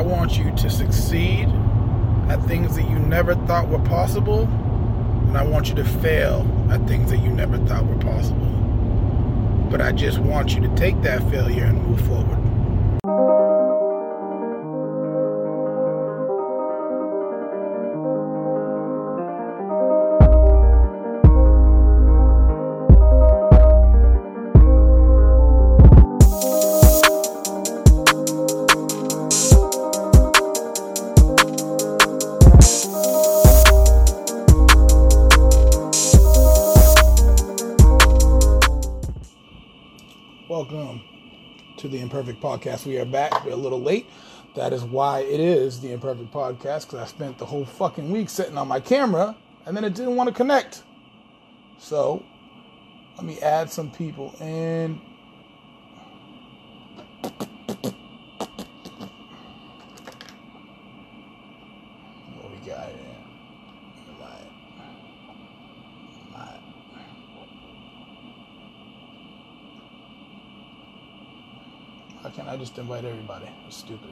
I want you to succeed at things that you never thought were possible, and I want you to fail at things that you never thought were possible. But I just want you to take that failure and move forward. Imperfect Podcast. We are back. We're a little late. That is why it is the Imperfect Podcast because I spent the whole fucking week sitting on my camera and then it didn't want to connect. So let me add some people in. What we got here? Right. Right. Why can't I just invite everybody? It's stupid.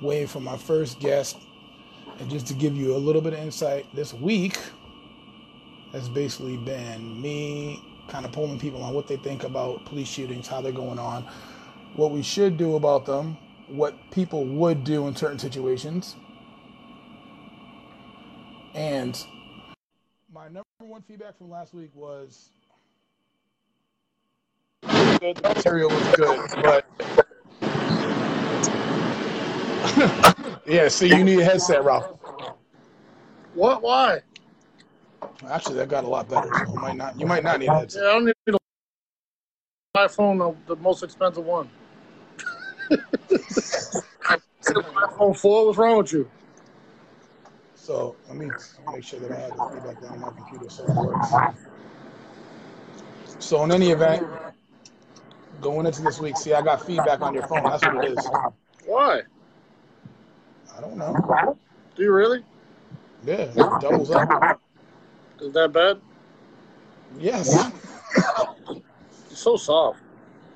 Waiting for my first guest. And just to give you a little bit of insight, this week has basically been me kind of polling people on what they think about police shootings, how they're going on, what we should do about them, what people would do in certain situations. And my number one feedback from last week was. The material was good, but yeah. see, you need a headset, Ralph. What? Why? Actually, that got a lot better. So you might not. You might not need a Yeah, headset. I don't need an iPhone, the, the most expensive one. iPhone 4, what's wrong with you? So let me make sure that I have the feedback down on my computer so it works. So in any event, going into this week, see, I got feedback on your phone. That's what it is. Why? I don't know. Do you really? Yeah, it doubles up. Is that bad? Yes. You're so soft.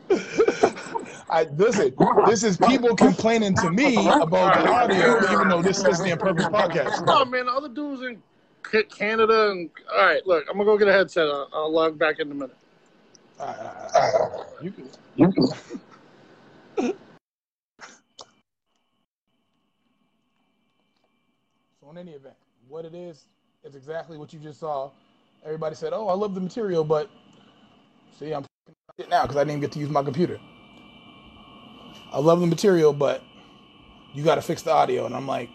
I listen. This is people complaining to me about the audio, even though this is the Imperfect podcast. Oh, man, all the other dudes in Canada and. All right, look, I'm going to go get a headset. I'll, I'll log back in a minute. All right, all right, all right. You can. You can. So in any event, what it is is exactly what you just saw. Everybody said, "Oh, I love the material," but see, I'm it now because I didn't get to use my computer. I love the material, but you got to fix the audio, and I'm like,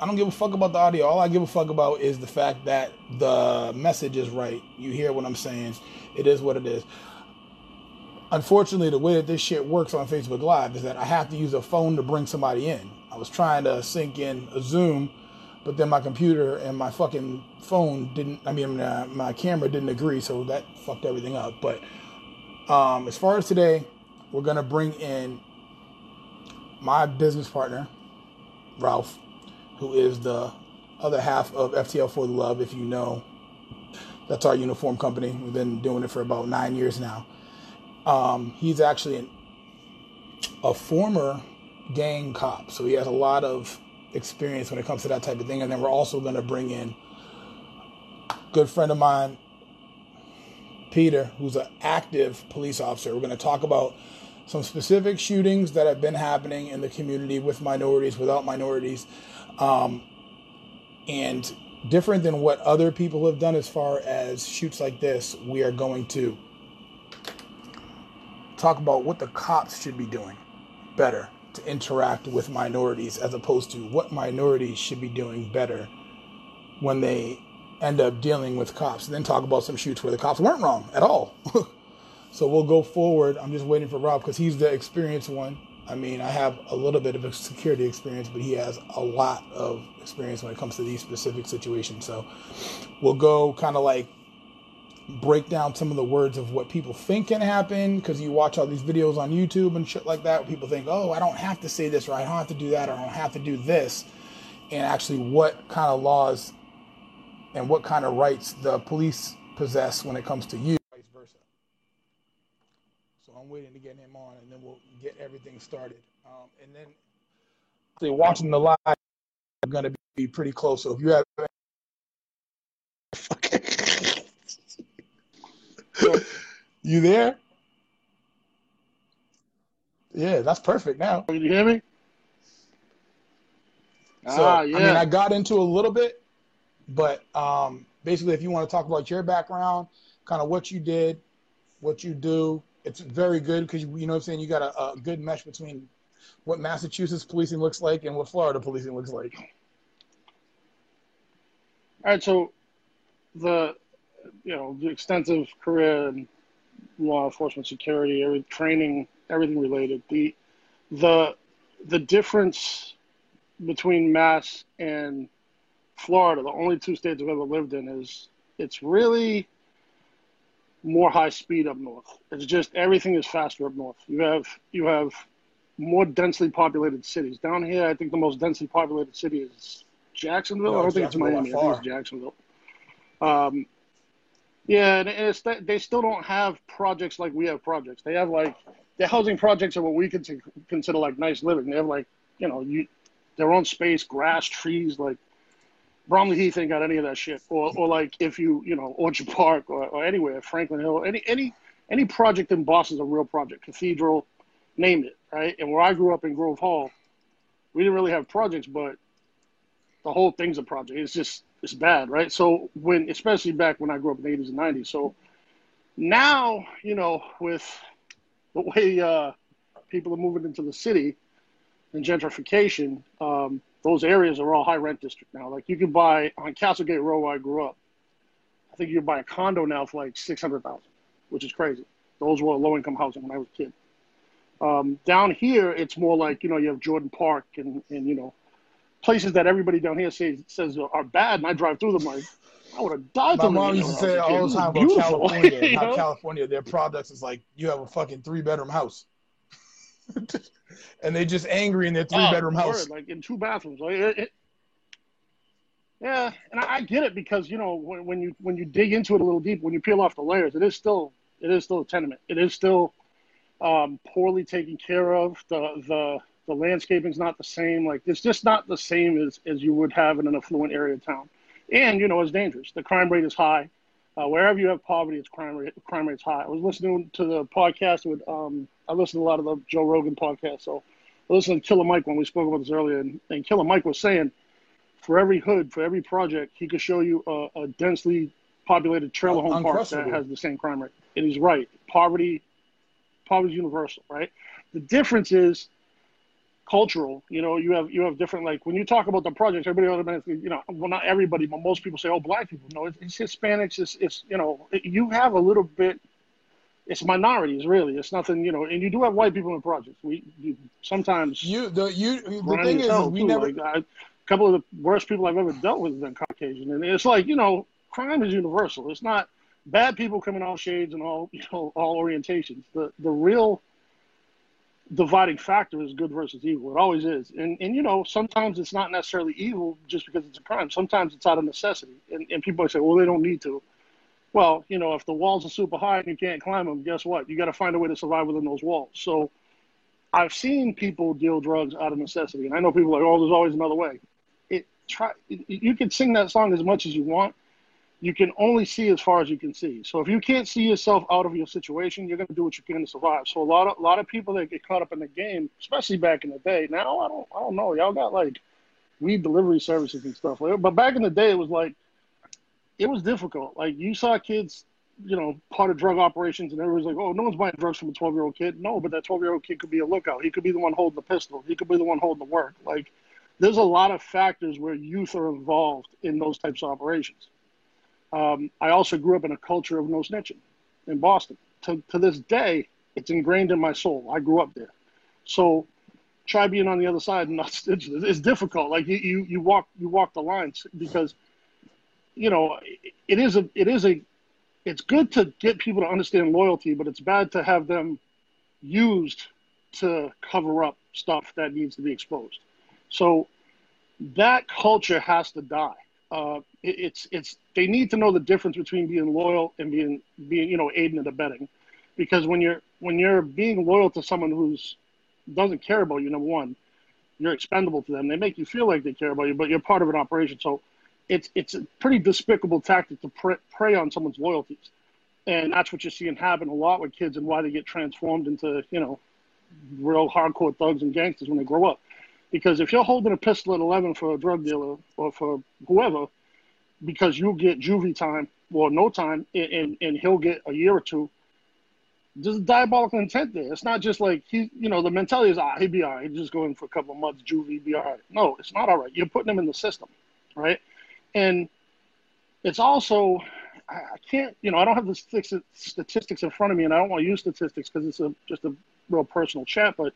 I don't give a fuck about the audio. All I give a fuck about is the fact that the message is right. You hear what I'm saying? It is what it is. Unfortunately, the way that this shit works on Facebook Live is that I have to use a phone to bring somebody in. I was trying to sync in a Zoom, but then my computer and my fucking phone didn't. I mean, uh, my camera didn't agree, so that fucked everything up. But um, as far as today, we're gonna bring in my business partner, Ralph, who is the other half of FTL for the Love. If you know, that's our uniform company. We've been doing it for about nine years now. Um, he's actually an, a former gang cop, so he has a lot of experience when it comes to that type of thing. And then we're also going to bring in good friend of mine, Peter, who's an active police officer. We're going to talk about some specific shootings that have been happening in the community with minorities, without minorities, um, and different than what other people have done as far as shoots like this. We are going to talk about what the cops should be doing better to interact with minorities as opposed to what minorities should be doing better when they end up dealing with cops. And then talk about some shoots where the cops weren't wrong at all. So we'll go forward. I'm just waiting for Rob because he's the experienced one. I mean, I have a little bit of a security experience, but he has a lot of experience when it comes to these specific situations. So we'll go kind of like break down some of the words of what people think can happen because you watch all these videos on YouTube and shit like that. People think, oh, I don't have to say this or I don't have to do that or I don't have to do this. And actually, what kind of laws and what kind of rights the police possess when it comes to you, vice versa. So I'm waiting to get him on and then we'll get everything started. Um, and then actually watching the live, I'm going to be pretty close. So if you have you there? Yeah, that's perfect now. Can you hear me? So, ah, yeah. I mean, I got into a little bit, but um, basically, if you want to talk about your background, kind of what you did, what you do, it's very good because you know what I'm saying. You got a, a good mesh between what Massachusetts policing looks like and what Florida policing looks like. All right, so the you know the extensive career in law enforcement, security, every training, everything related. The the the difference between Mass and Florida, the only two states I've ever lived in, is it's really more high speed up north. It's just everything is faster up north. You have you have more densely populated cities. Down here, I think the most densely populated city is Jacksonville. No, I don't think it's Miami. I think it's Jacksonville. Um, yeah, and it's that they still don't have projects like we have projects. They have like the housing projects are what we could consider like nice living. They have like you know you their own space, grass, trees. Like Bromley Heath ain't got any of that shit. Or or like if you you know Orchard Park or, or anywhere, Franklin Hill, any any any project in Boston's a real project. Cathedral, name it, right? And where I grew up in Grove Hall, we didn't really have projects, but the whole thing's a project. It's just it's bad, right? So when, especially back when I grew up in the 80s and 90s. So now, you know, with the way uh, people are moving into the city and gentrification, um, those areas are all high rent district now. Like you can buy on Castlegate Road where I grew up. I think you can buy a condo now for like six hundred thousand, which is crazy. Those were low income housing when I was a kid. Um, down here, it's more like you know you have Jordan Park and and you know places that everybody down here says says are bad, and I drive through them like I would have died. My mom used to say all the time about California, how California, their products is like you have a fucking three bedroom house, and they're just angry in their three bedroom oh, house, like in two bathrooms. Like, it, it, yeah, and I, I, get it because you know when, when you when you dig into it a little deep, when you peel off the layers, it is still it is still a tenement. It is still um, poorly taken care of. The the the landscaping's not the same. Like it's just not the same as, as you would have in an affluent area of town. And you know, it's dangerous. The crime rate is high. Uh, wherever you have poverty, it's crime rate crime rate's high. I was listening to the podcast with um, I listened to a lot of the Joe Rogan podcast. So I listened to Killer Mike when we spoke about this earlier, and, and Killer Mike was saying for every hood, for every project, he could show you a, a densely populated trailer home park that has the same crime rate. And he's right. Poverty, poverty is universal, right? The difference is cultural. You know, you have you have different like when you talk about the projects, everybody automatically, you know, well not everybody, but most people say, oh, black people. No, it's, it's Hispanics. It's, it's you know, you have a little bit. It's minorities, really. It's nothing, you know, and you do have white people in projects. We you, sometimes you the you the thing is, we too. never. Like, I, a couple of the worst people I've ever dealt with have been Caucasian, and it's like you know, crime is universal. It's not bad people come in all shades and all you know all orientations. The the real dividing factor is good versus evil. It always is. And and you know, sometimes it's not necessarily evil just because it's a crime. Sometimes it's out of necessity. And and people say, well, they don't need to. Well, you know, if the walls are super high and you can't climb them, guess what? You got to find a way to survive within those walls. So I've seen people deal drugs out of necessity, and I know people are like, oh, there's always another way. It try. You can sing that song as much as you want you can only see as far as you can see. So if you can't see yourself out of your situation, you're going to do what you can to survive. So a lot of a lot of people that get caught up in the game, especially back in the day. Now I don't I don't know. Y'all got like weed delivery services and stuff. But back in the day, it was like it was difficult. Like you saw kids, you know, part of drug operations, and everyone's like, "Oh, no one's buying drugs from a 12 year old kid." No, but that 12 year old kid could be a lookout. He could be the one holding the pistol. He could be the one holding the work. Like there's a lot of factors where youth are involved in those types of operations. Um, I also grew up in a culture of no snitching in Boston. to, to this day, it's ingrained in my soul. I grew up there. So try being on the other side and not it's, it's difficult. Like you, you, you walk, you walk the lines because, you know, it is a, it is a, it's good to get people to understand loyalty, but it's bad to have them used to cover up stuff that needs to be exposed. So that culture has to die. Uh, it, it's it's they need to know the difference between being loyal and being being you know aiding and abetting, because when you're when you're being loyal to someone who's doesn't care about you, number one, you're expendable to them. They make you feel like they care about you, but you're part of an operation. So it's it's a pretty despicable tactic to pre- prey on someone's loyalties, and that's what you're seeing happen a lot with kids and why they get transformed into you know real hardcore thugs and gangsters when they grow up. Because if you're holding a pistol at 11 for a drug dealer or for whoever, because you get juvie time or no time and, and he'll get a year or two, there's a diabolical intent there. It's not just like he, you know, the mentality is, ah, he'd be all right. He's just going for a couple of months, juvie, be all right. No, it's not all right. You're putting him in the system, right? And it's also, I can't, you know, I don't have the statistics in front of me, and I don't want to use statistics because it's a just a real personal chat, but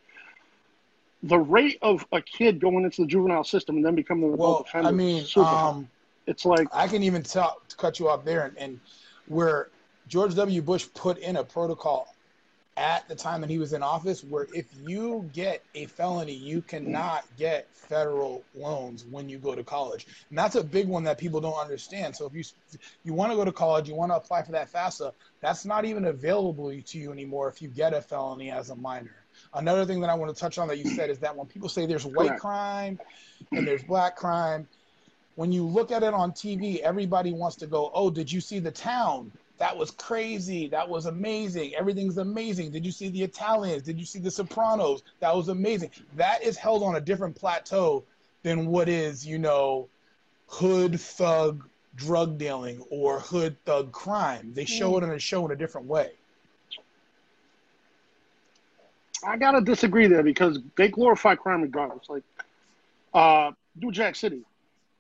the rate of a kid going into the juvenile system and then becoming an adult well, offender, I mean, um, it's like I can even tell to cut you off there, and, and where George W. Bush put in a protocol at the time that he was in office where if you get a felony, you cannot get federal loans when you go to college. And that's a big one that people don't understand. So if you you want to go to college, you want to apply for that FAFSA, that's not even available to you anymore if you get a felony as a minor. Another thing that I want to touch on that you said is that when people say there's white Correct. crime and there's black crime, when you look at it on TV, everybody wants to go, "Oh, did you see the town? That was crazy. That was amazing. Everything's amazing. Did you see the Italians? Did you see the Sopranos? That was amazing." That is held on a different plateau than what is, you know, hood thug drug dealing or hood thug crime. They show mm. it in a show in a different way. I gotta disagree there because they glorify crime regardless. Like, uh, New Jack City,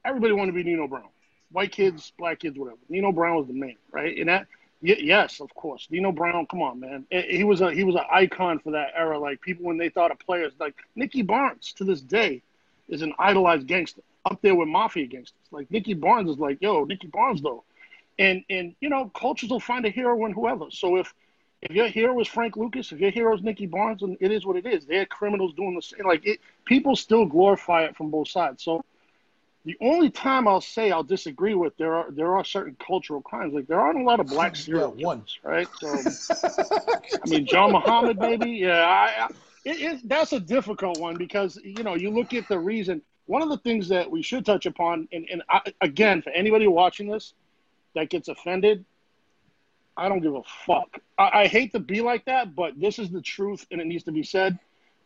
everybody wanted to be Nino Brown, white kids, black kids, whatever. Nino Brown was the man, right? And that, y- yes, of course, Nino Brown. Come on, man, he was a he was an icon for that era. Like people when they thought of players, like Nicky Barnes to this day is an idolized gangster up there with mafia gangsters. Like Nicky Barnes is like, yo, Nicky Barnes though, and and you know cultures will find a hero in whoever. So if if your hero is Frank Lucas, if your hero is Nicky Barnes, and it is what it is. They're criminals doing the same. Like it, people still glorify it from both sides. So the only time I'll say I'll disagree with there are there are certain cultural crimes. Like there aren't a lot of black serial yeah, ones, right? So I mean, John Muhammad, maybe. Yeah, I, I it, it, that's a difficult one because you know you look at the reason. One of the things that we should touch upon, and, and I, again, for anybody watching this that gets offended, I don't give a fuck. I, I, hate to be like that, but this is the truth, and it needs to be said.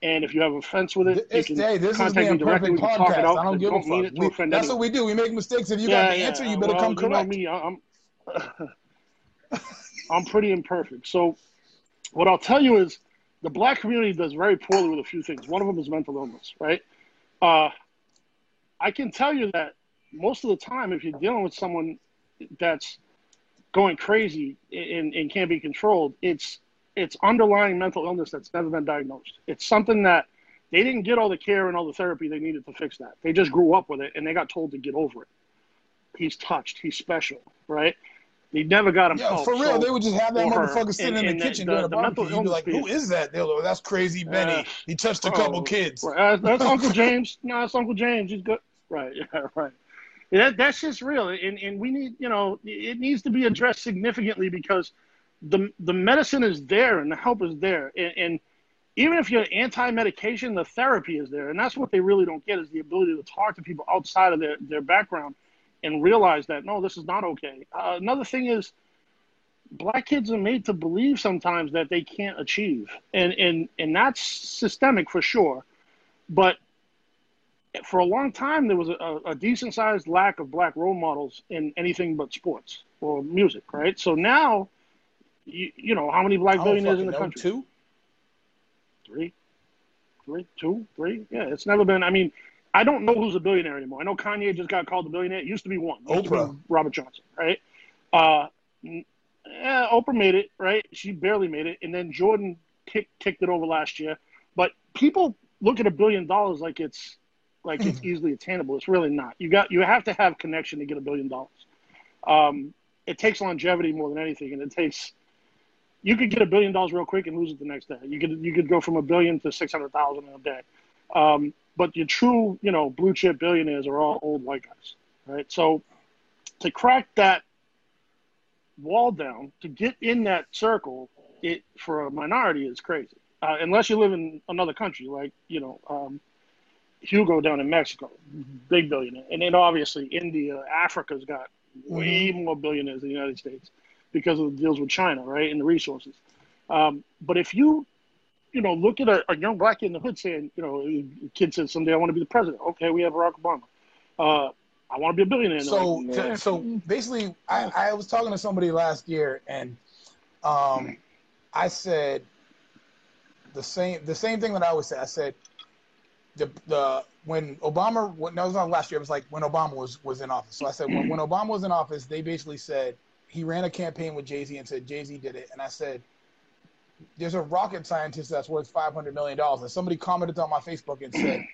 And if you have offense with it, it's, hey, this is the imperfect podcast. Out, I don't give a fuck. We, that's anyone. what we do. We make mistakes. If you yeah, got the yeah, answer, you better well, come correct. You know me, I'm, I'm pretty imperfect. So, what I'll tell you is, the black community does very poorly with a few things. One of them is mental illness, right? Uh, I can tell you that most of the time, if you're dealing with someone that's going crazy and, and can't be controlled. It's it's underlying mental illness that's never been diagnosed. It's something that they didn't get all the care and all the therapy they needed to fix that. They just grew up with it and they got told to get over it. He's touched. He's special, right? They never got him yeah, help. For real, so, they would just have that motherfucker sitting and, in the kitchen the, doing a barbecue. You'd be like, "Who is that?" They'll go, "That's crazy Benny. Uh, he touched a couple kids." Right. that's Uncle James. No, that's Uncle James. He's good. Right. Yeah. Right. That, that's just real, and, and we need, you know, it needs to be addressed significantly because the the medicine is there and the help is there, and, and even if you're anti-medication, the therapy is there, and that's what they really don't get is the ability to talk to people outside of their their background and realize that no, this is not okay. Uh, another thing is black kids are made to believe sometimes that they can't achieve. And and and that's systemic for sure. But for a long time there was a, a decent sized lack of black role models in anything but sports or music, right? So now, you, you know, how many black billionaires in the country? Two, three, three, two, three. Yeah, it's never been. I mean, I don't know who's a billionaire anymore. I know Kanye just got called a billionaire. It used to be one. Oprah, Robert Johnson, right? Uh, eh, Oprah made it, right? She barely made it, and then Jordan kicked kicked it over last year. But people look at a billion dollars like it's like it's easily attainable. It's really not. You got you have to have connection to get a billion dollars. Um, it takes longevity more than anything, and it takes. You could get a billion dollars real quick and lose it the next day. You could you could go from a billion to six hundred thousand in a day. Um, but your true, you know, blue chip billionaires are all old white guys, right? So to crack that wall down, to get in that circle, it for a minority is crazy. Uh, unless you live in another country, like you know, um, Hugo down in Mexico, big billionaire, and then obviously India, Africa's got way mm-hmm. more billionaires than the United States because of the deals with China, right, and the resources. Um, but if you you know, look at a, a, young black kid in the hood saying, you know, a kid says someday I want to be the president. Okay, we have Barack Obama. Uh, I want to be a billionaire. So, like, so basically, I, I was talking to somebody last year, and um, I said the same the same thing that I always say. I said the the when Obama when, no, it was not last year. It was like when Obama was was in office. So I said when, when Obama was in office, they basically said he ran a campaign with Jay Z and said Jay Z did it, and I said there's a rocket scientist that's worth five hundred million dollars, and somebody commented on my Facebook and said,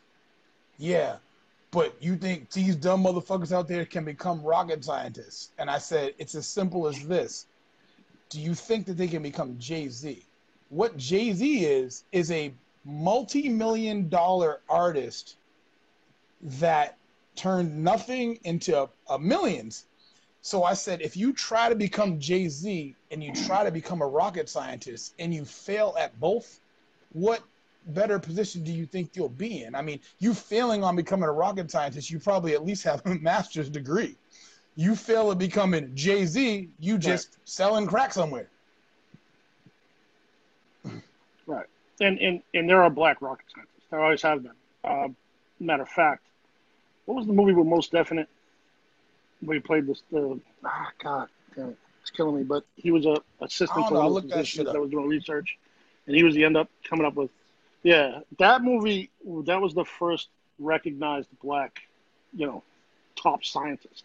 "Yeah, but you think these dumb motherfuckers out there can become rocket scientists?" And I said, "It's as simple as this. Do you think that they can become Jay Z? What Jay Z is is a multi-million dollar artist that turned nothing into a, a millions so I said, if you try to become Jay Z and you try to become a rocket scientist and you fail at both, what better position do you think you'll be in? I mean, you failing on becoming a rocket scientist, you probably at least have a master's degree. You fail at becoming Jay Z, you just right. selling crack somewhere. Right. And, and and there are black rocket scientists. There always have been. Uh, matter of fact, what was the movie with Most Definite? where he played this. The ah, God, damn it, it's killing me. But he was a assistant to one that, that was doing research, and he was the end up coming up with. Yeah, that movie. That was the first recognized black, you know, top scientist.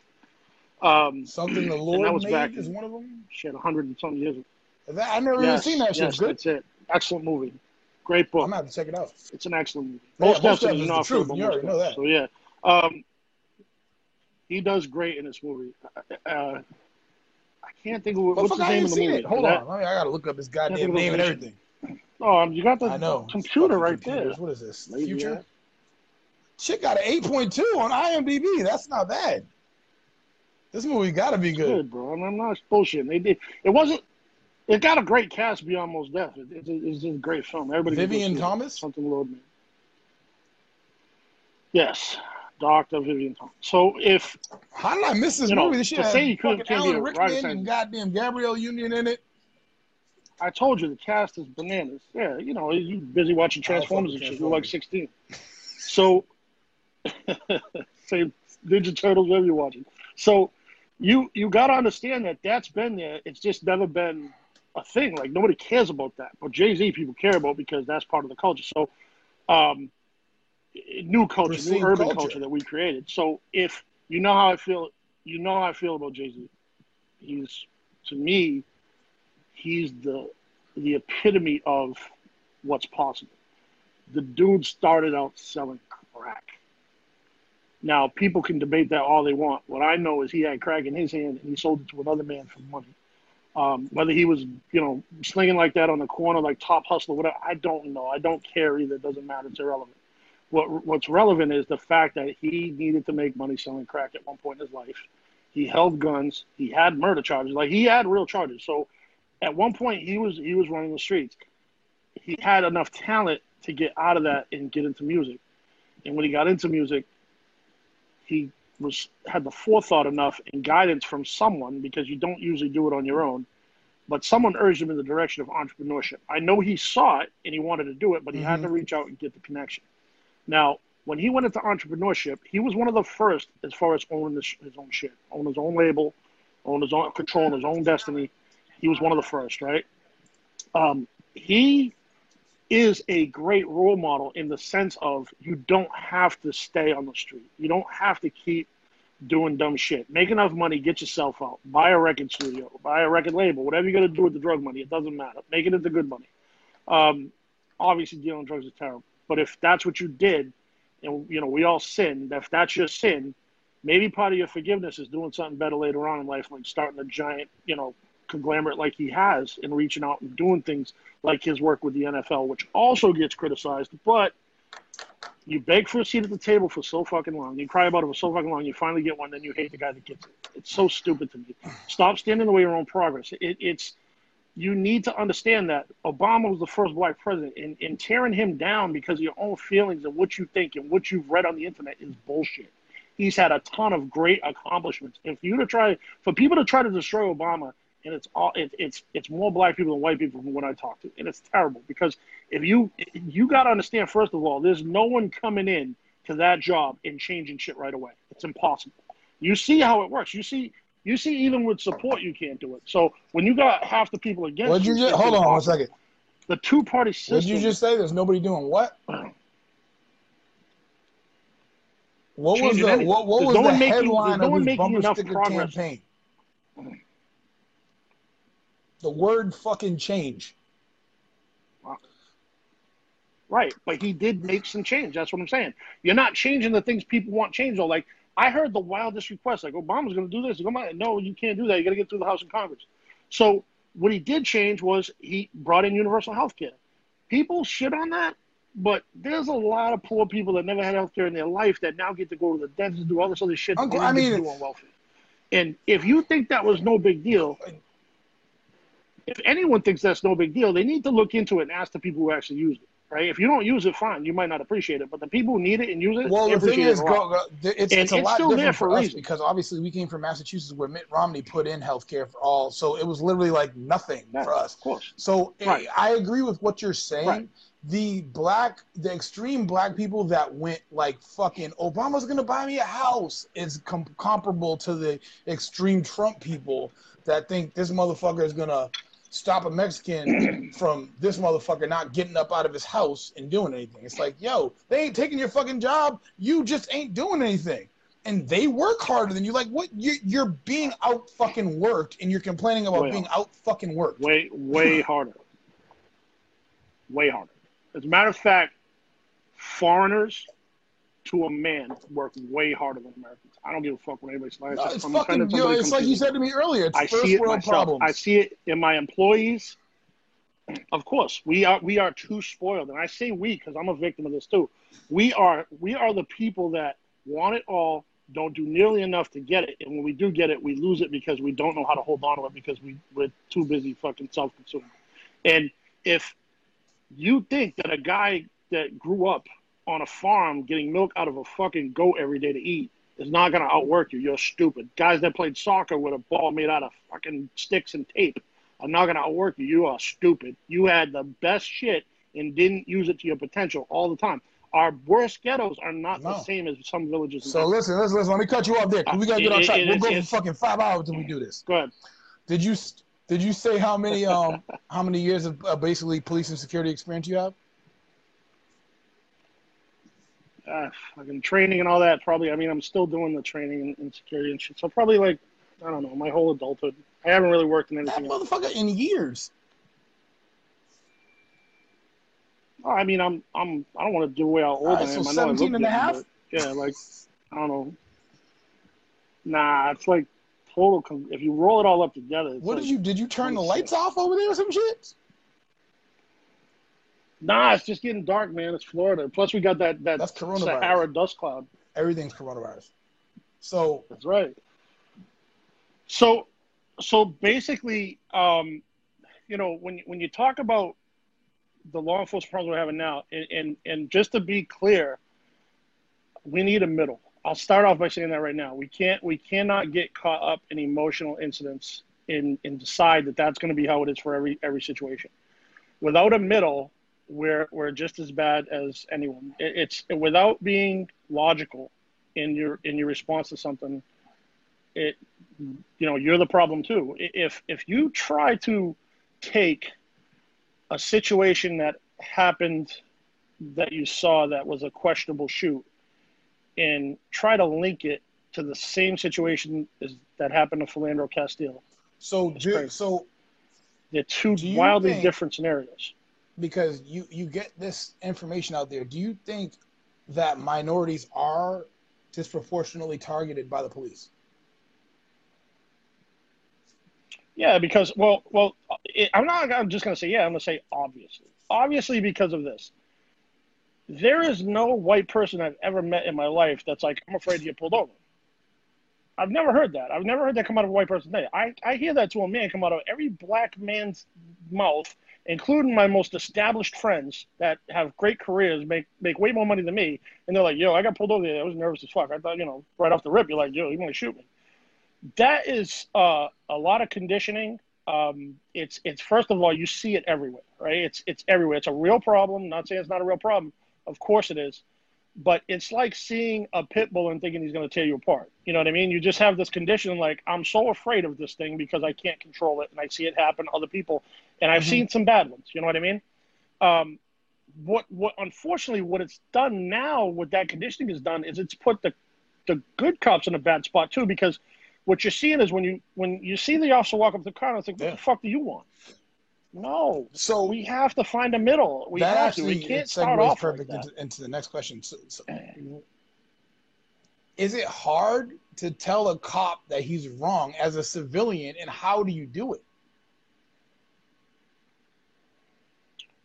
Um, Something the Lord that was made back is one of them. Shit, a hundred and something years ago. That, I never yes, even seen that shit. Yes, good. That's it. Excellent movie. Great book. I'm gonna have to check it out. It's an excellent movie. Most, yeah, most definitely is the truth. You already know that. So yeah. Um, he does great in this movie. Uh, uh I can't think of what, what's the name of the movie. It. Hold on, I, mean, I gotta look up his goddamn name and everything. Oh, you got the I know. computer right there. What is this? Maybe Future. That. Shit got an eight point two on IMDb. That's not bad. This movie got to be good. good, bro. I am not bullshitting. They did. It wasn't. It got a great cast beyond Mos Def. It, it, it's a great film. Everybody. Vivien Thomas. Something Lord me. Yes. Doctor Vivien Thomas. So if how did I miss this movie? this shit to say you couldn't Alan Rickman and goddamn Gabrielle Union in it. I told you the cast is bananas. Yeah, you know, you busy watching Transformers and shit. You're like 16. So, say Ninja Turtles, whatever you're watching. So, you you got to understand that that's been there. It's just never been a thing. Like nobody cares about that, but Jay Z people care about because that's part of the culture. So, um, new culture, new urban culture. culture. that we created. So if you know how I feel, you know how I feel about Jay Z. He's to me, he's the the epitome of what's possible. The dude started out selling crack. Now people can debate that all they want. What I know is he had crack in his hand and he sold it to another man for money. Um, whether he was, you know, slinging like that on the corner, like top hustler, whatever, I don't know. I don't care either. It doesn't matter. It's irrelevant. What what's relevant is the fact that he needed to make money selling crack at one point in his life. He held guns. He had murder charges. Like he had real charges. So at one point he was he was running the streets. He had enough talent to get out of that and get into music. And when he got into music, he was had the forethought enough and guidance from someone because you don't usually do it on your own. But someone urged him in the direction of entrepreneurship. I know he saw it and he wanted to do it, but he mm-hmm. had to reach out and get the connection. Now, when he went into entrepreneurship, he was one of the first as far as owning his, his own shit, own his own label, own his own controlling his own destiny. He was one of the first, right? Um, he is a great role model in the sense of you don't have to stay on the street. You don't have to keep doing dumb shit. Make enough money, get yourself out. Buy a record studio, buy a record label, whatever you're gonna do with the drug money, it doesn't matter. Make it into good money. Um, obviously, dealing drugs is terrible, but if that's what you did, and you know we all sin, if that's your sin, maybe part of your forgiveness is doing something better later on in life, like starting a giant, you know, conglomerate like he has, and reaching out and doing things like his work with the NFL, which also gets criticized, but you beg for a seat at the table for so fucking long. You cry about it for so fucking long. You finally get one, then you hate the guy that gets it. It's so stupid to me. Stop standing in the way of your own progress. It, it's you need to understand that Obama was the first black president, and, and tearing him down because of your own feelings and what you think and what you've read on the internet is bullshit. He's had a ton of great accomplishments. If you to try, for people to try to destroy Obama and it's all it, it's it's more black people than white people from what I talk to, and it's terrible because if you you got to understand first of all, there's no one coming in to that job and changing shit right away. It's impossible. You see how it works. You see you see even with support you can't do it. So when you got half the people against What'd you, you just hold on one second. The two party system. What did you just say? There's nobody doing what? What was the what, what was no the headline making, of no his bumper sticker progress. campaign? The word fucking change. Right, but he did make some change. That's what I'm saying. You're not changing the things people want changed. Though, like I heard the wildest request, like Obama's going to do this. No, you can't do that. You got to get through the House and Congress. So what he did change was he brought in universal health care. People shit on that, but there's a lot of poor people that never had health care in their life that now get to go to the dentist and do all this other shit. Uncle, I mean, do on welfare. And if you think that was no big deal, if anyone thinks that's no big deal, they need to look into it and ask the people who actually use it. Right? If you don't use it, fine. You might not appreciate it, but the people who need it and use it, well, the thing is, it go, go, it's, it's, a lot different for, us reason. because obviously we came from Massachusetts where Mitt Romney put in healthcare for all, so it was literally like nothing yeah, for us. Of course. So eh, right. I agree with what you're saying. Right. The black, the extreme black people that went like fucking Obama's gonna buy me a house is com- comparable to the extreme Trump people that think this motherfucker is gonna stop a Mexican from this motherfucker not getting up out of his house and doing anything. It's like, yo, they ain't taking your fucking job. You just ain't doing anything. And they work harder than you. Like, what? You're, you're being out fucking worked and you're complaining about way being out fucking worked. Way, way harder. Way harder. As a matter of fact, foreigners to a man work way harder than Americans. I don't give a fuck what anybody says. No, it's fucking, yo, it's like you said to me earlier. It's I see it myself. Problems. I see it in my employees. Of course, we are we are too spoiled, and I say we because I'm a victim of this too. We are we are the people that want it all, don't do nearly enough to get it, and when we do get it, we lose it because we don't know how to hold on to it because we we're too busy fucking self-consuming. And if you think that a guy that grew up on a farm getting milk out of a fucking goat every day to eat is not going to outwork you. You're stupid. Guys that played soccer with a ball made out of fucking sticks and tape are not going to outwork you. You are stupid. You had the best shit and didn't use it to your potential all the time. Our worst ghettos are not no. the same as some villages. So listen, listen, listen. Let me cut you off there. We gotta get on track. We'll go for fucking five hours until we do this. Go ahead. Did you did you say how many um how many years of uh, basically police and security experience you have? Uh, fucking training and all that. Probably, I mean, I'm still doing the training and, security and shit. So probably like, I don't know, my whole adulthood. I haven't really worked in anything. That motherfucker else. in years. Oh, I mean, I'm, I'm, I don't want to give away how old right, I am. So I 17 and a half? Yeah, like, I don't know. Nah, it's like total. If you roll it all up together. What like did you, did you turn the lights off over there or some shit? Nah, it's just getting dark, man. It's Florida. Plus, we got that that That's coronavirus. Sahara dust cloud. Everything's coronavirus. So that's right. So, so basically, um, you know, when when you talk about the law enforcement problems we're having now, and, and and just to be clear, we need a middle. I'll start off by saying that right now. We can't we cannot get caught up in emotional incidents and and decide that that's going to be how it is for every every situation. Without a middle, we're we're just as bad as anyone. It, it's without being logical in your in your response to something. It you know you're the problem too. If if you try to take a situation that happened that you saw that was a questionable shoot and try to link it to the same situation as that happened to Philando Castile. So, do, so They're two wildly think- different scenarios. Because you you get this information out there, do you think that minorities are disproportionately targeted by the police? Yeah, because well, well, it, I'm not. I'm just going to say yeah. I'm going to say obviously, obviously because of this. There is no white person I've ever met in my life that's like I'm afraid to get pulled over. I've never heard that. I've never heard that come out of a white person's mouth. I, I hear that to a man come out of every black man's mouth, including my most established friends that have great careers, make make way more money than me, and they're like, "Yo, I got pulled over there. I was nervous as fuck. I thought, you know, right off the rip, you're like, yo, you want to shoot me." That is uh, a lot of conditioning. Um, it's it's first of all, you see it everywhere, right? It's it's everywhere. It's a real problem. Not saying it's not a real problem. Of course it is, but it's like seeing a pit bull and thinking he's going to tear you apart. You know what I mean? You just have this condition like I'm so afraid of this thing because I can't control it, and I see it happen to other people, and I've Mhm. seen some bad ones. You know what I mean? Um, what what unfortunately what it's done now, what that conditioning has done is it's put the the good cops in a bad spot too because what you're seeing is when you when you see the officer walk up to the car and it's like, what Yeah. the fuck do you want? No, So we have to find a middle. We have actually to. We can't start off like perfect that. into, into the next question. So, so is it hard to tell a cop that he's wrong as a civilian, and how do you do it?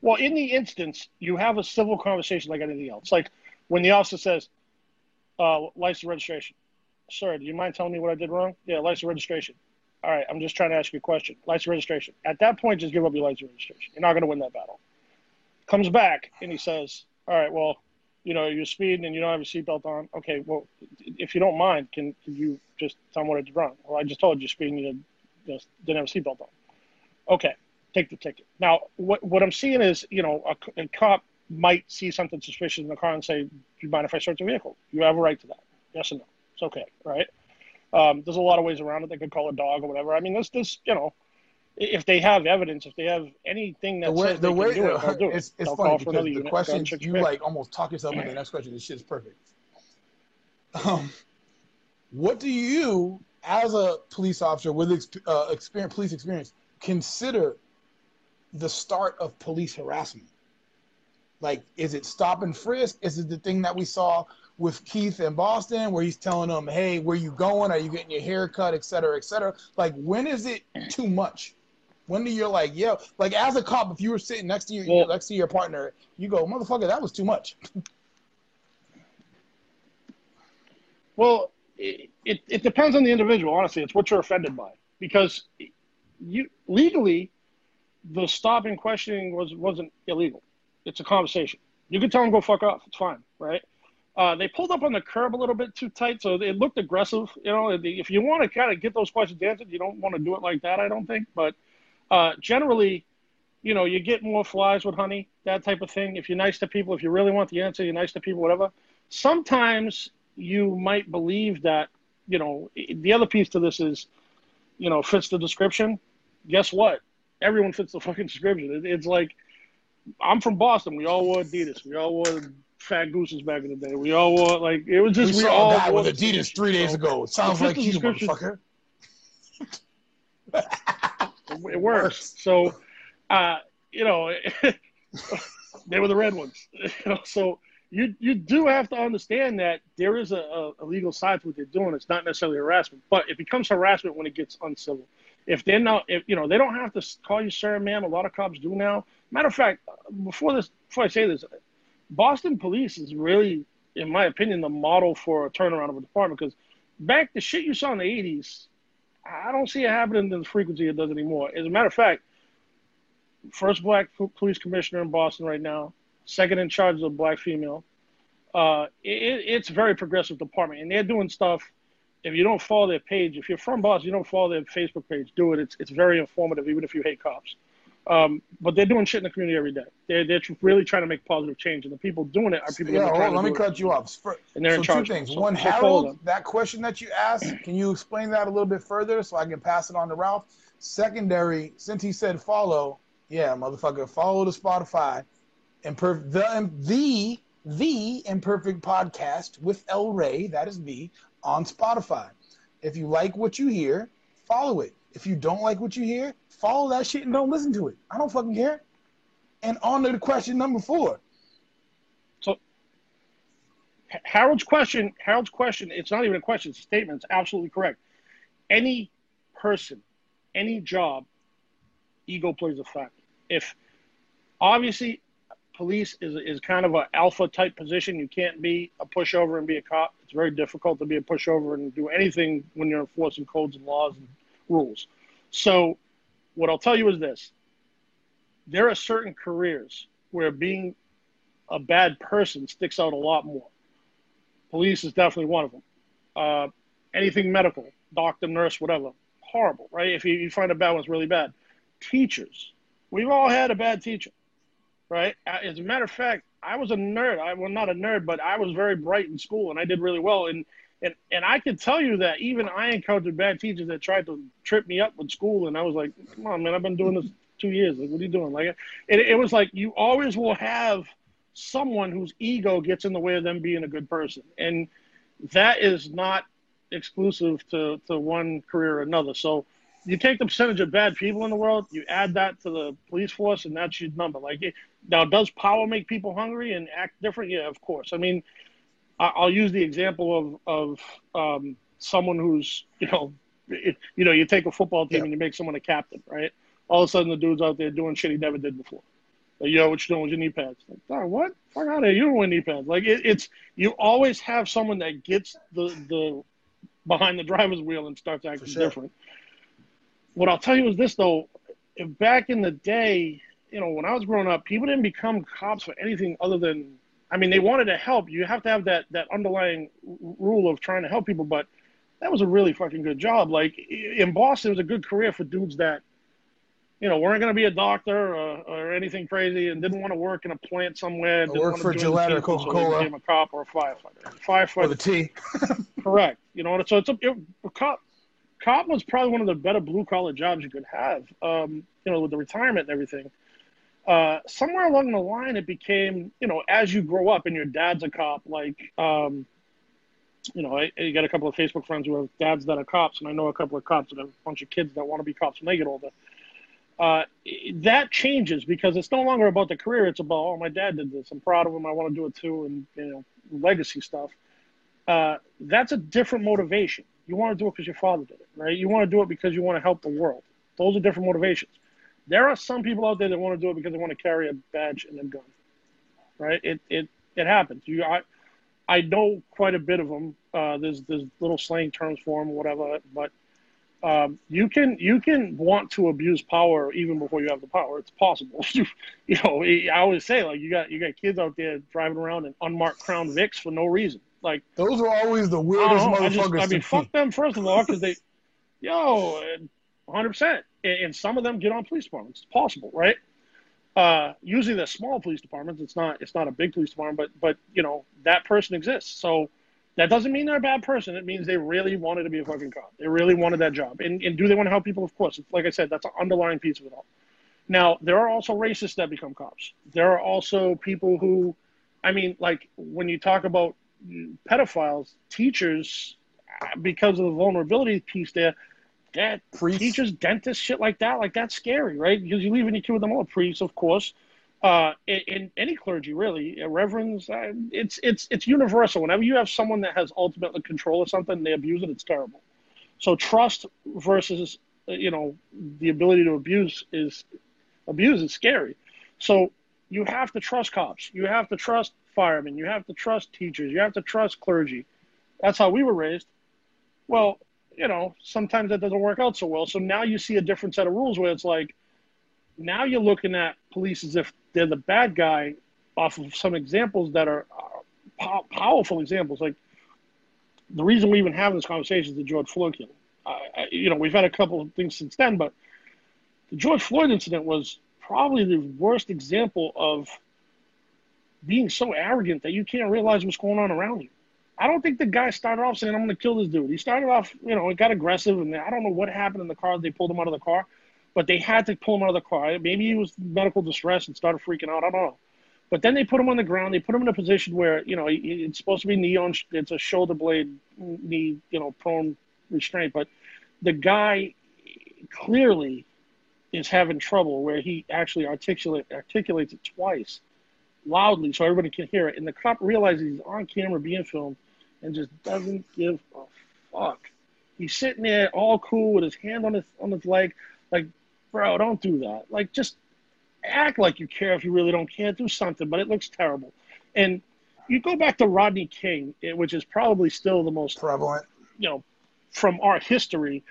Well, in the instance, you have a civil conversation like anything else. Like when the officer says, uh, license registration. Sir, do you mind telling me what I did wrong? Yeah, license registration. All right, I'm just trying to ask you a question. License registration. At that point, just give up your license registration. You're not going to win that battle. Comes back and he says, All right, well, you know, you're speeding and you don't have your seatbelt on. Okay, well, if you don't mind, can, can you just tell me what I did wrong? Well, I just told you speeding, you just didn't have a seatbelt on. Okay, take the ticket. Now, what what I'm seeing is, you know, a, a cop might see something suspicious in the car and say, "Do you mind if I search the vehicle?" You have a right to that. Yes or no? It's okay, right? Um, there's a lot of ways around it. They could call a dog or whatever. I mean, this this you know, if they have evidence, if they have anything that The way, says the they way can do it, they'll do it. it's, funny because the unit, questions you like almost talk yourself into the next question. This shit is perfect. Um, what do you, as a police officer with ex- uh, experience, police experience, consider the start of police harassment? Like, is it stop and frisk? Is it the thing that we saw with Keith in Boston, where he's telling them, "Hey, where you going? Are you getting your hair cut, et cetera, et cetera?" Like, when is it too much? When do you're like, yeah, like as a cop, if you were sitting next to your Well- next to your partner, you go, "Motherfucker, that was too much." Well, it, it, it depends on the individual. Honestly, it's what you're offended by. Because you legally, the stop and questioning was wasn't illegal. It's a conversation. You can tell them go fuck off. It's fine, right? Uh, they pulled up on the curb a little bit too tight, so it looked aggressive. You know, if you want to kind of get those questions answered, you don't want to do it like that. I don't think, but uh, generally, you know, you get more flies with honey, that type of thing. If you're nice to people, if you really want the answer, you're nice to people, whatever. Sometimes you might believe that, you know, the other piece to this is, you know, fits the description. Guess what? Everyone fits the fucking description. It, it's like, I'm from Boston. We all wore Adidas. We all wore Fat Gooses back in the day. We all wore like it was just we, saw all a guy with Adidas three days ago. Sounds like you, motherfucker. It works. So, uh, you know, they were the red ones. You know, so you you do have to understand that there is a, a, a legal side to what they're doing. It's not necessarily harassment, but it becomes harassment when it gets uncivil. If they're not, if you know, they don't have to call you sir, ma'am. A lot of cops do now. Matter of fact, before this, before I say this, Boston police is really, in my opinion, the model for a turnaround of a department. Because back the shit you saw in the '80s, I don't see it happening to the frequency it does anymore. As a matter of fact, first black po- police commissioner in Boston right now, second in charge is a black female. Uh, it, it's a very progressive department, and they're doing stuff. If you don't follow their page, if you're from Boston, you don't follow their Facebook page. Do it. It's it's very informative, even if you hate cops. Um, but they're doing shit in the community every day. They're they're really trying to make positive change, and the people doing it are people. that Yeah, are hold on, to let me do it. cut you off. Fir- And they're so in two charge. it. things. So One, Harold, that question that you asked, can you explain that a little bit further so I can pass it on to Ralph? Secondary, since he said follow, yeah, motherfucker, follow the Spotify and the the the imperfect podcast with El Rey. That is me on Spotify. If you like what you hear, follow it. If you don't like what you hear, follow that shit and don't listen to it. I don't fucking care. And on to the question number four. So Harold's question, Harold's question, it's not even a question, it's a statement. It's absolutely correct. Any person, any job, ego plays a factor. If obviously police is is kind of an alpha type position, you can't be a pushover and be a cop. It's very difficult to be a pushover and do anything when you're enforcing codes and laws and rules. So, what I'll tell you is this: there are certain careers where being a bad person sticks out a lot more. Police is definitely one of them. Uh, anything medical, doctor, nurse, whatever, horrible, right? If you, you find a bad one, it's really bad. Teachers, we've all had a bad teacher, right? As a matter of fact, I was a nerd. I well, not a nerd, but I was very bright in school, and I did really well. And and and I can tell you that even I encountered bad teachers that tried to trip me up with school, and I was like, "Come on, man! I've been doing this two years. Like, what are you doing?" Like, it, it was like you always will have someone whose ego gets in the way of them being a good person, and that is not exclusive to to one career or another. So you take the percentage of bad people in the world, you add that to the police force, and that's your number. Like now, does power make people hungry and act different? Yeah, of course. I mean, I'll use the example of of um, someone who's you know, it, you know, you take a football team yeah. and you make someone a captain, right? All of a sudden, the dude's out there doing shit he never did before. Like, yo, what you doing with your knee pads? Like, oh, what? Fuck out of here! You don't wear knee pads. Like, it, it's you always have someone that gets the the behind the driver's wheel and starts acting sure. different. What I'll tell you is this though, if back in the day, you know, when I was growing up, people didn't become cops for anything other than I mean, they wanted to help. You have to have that that underlying rule of trying to help people, but that was a really fucking good job. Like in Boston, it was a good career for dudes that, you know, weren't going to be a doctor or, or, anything crazy and didn't want to work in a plant somewhere. Didn't work for Gillette or Coca Cola. So became a cop or a firefighter. Firefighter. Or the T. correct. You know, so it's a, it, a cop. Cop was probably one of the better blue collar jobs you could have. Um, you know, with the retirement and everything uh, somewhere along the line, it became, you know, as you grow up and your dad's a cop, like, um, you know, I, I got a couple of Facebook friends who have dads that are cops, and I know a couple of cops that have a bunch of kids that want to be cops when they get older. Uh, that changes because it's no longer about the career. It's about, oh, my dad did this. I'm proud of him. I want to do it too. And, you know, legacy stuff. Uh, that's a different motivation. You want to do it because your father did it, right? You want to do it because you want to help the world. Those are different motivations. There are some people out there that want to do it because they want to carry a badge and a gun. Right? It it it happens. You I I know quite a bit of them. Uh, there's there's little slang terms for them, whatever. But um, you can you can want to abuse power even before you have the power. It's possible. you you know, I always say like you got you got kids out there driving around in unmarked Crown Vics for no reason. Like those are always the weirdest motherfuckers. I, just, I mean, fuck them first of all because they, yo, 100. percent and some of them get on police departments. It's possible, right? Uh, usually they're small police departments. It's not it's not a big police department, but but you know that person exists. So that doesn't mean they're a bad person. It means they really wanted to be a fucking cop. They really wanted that job. And and do they want to help people? Of course. Like I said, that's an underlying piece of it all. Now there are also racists that become cops. There are also people who, I mean, like when you talk about pedophiles, teachers, because of the vulnerability piece there, yeah, priests. teachers, dentists, shit like that. Like that's scary, right? Because you leave any two of them all priests, of course. Uh, in, in any clergy, really, uh, reverends. Uh, it's it's it's universal. Whenever you have someone that has ultimate control of something, they abuse it. It's terrible. So trust versus uh, you know the ability to abuse is abuse is scary. So you have to trust cops. You have to trust firemen. You have to trust teachers. You have to trust clergy. That's how we were raised. Well, you know, sometimes that doesn't work out so well. So now you see a different set of rules where it's like, now you're looking at police as if they're the bad guy off of some examples that are uh, powerful examples. Like the reason we even have this conversation is the George Floyd killing. Uh, you know, we've had a couple of things since then, but the George Floyd incident was probably the worst example of being so arrogant that you can't realize what's going on around you. I don't think the guy started off saying, I'm going to kill this dude. He started off, you know, it got aggressive, and I don't know what happened in the car. They pulled him out of the car, but they had to pull him out of the car. Maybe he was medical distress and started freaking out. I don't know. But then they put him on the ground. They put him in a position where you know it's supposed to be knee on. It's a shoulder blade knee, you know, prone restraint. But the guy clearly is having trouble where he actually articulate articulates it twice loudly so everybody can hear it. And the cop realizes he's on camera being filmed and just doesn't give a fuck. He's sitting there all cool with his hand on his on his leg, like, bro, don't do that. Like, just act like you care if you really don't care. Do something, but it looks terrible. And you go back to Rodney King, which is probably still the most prevalent, you know, from our history.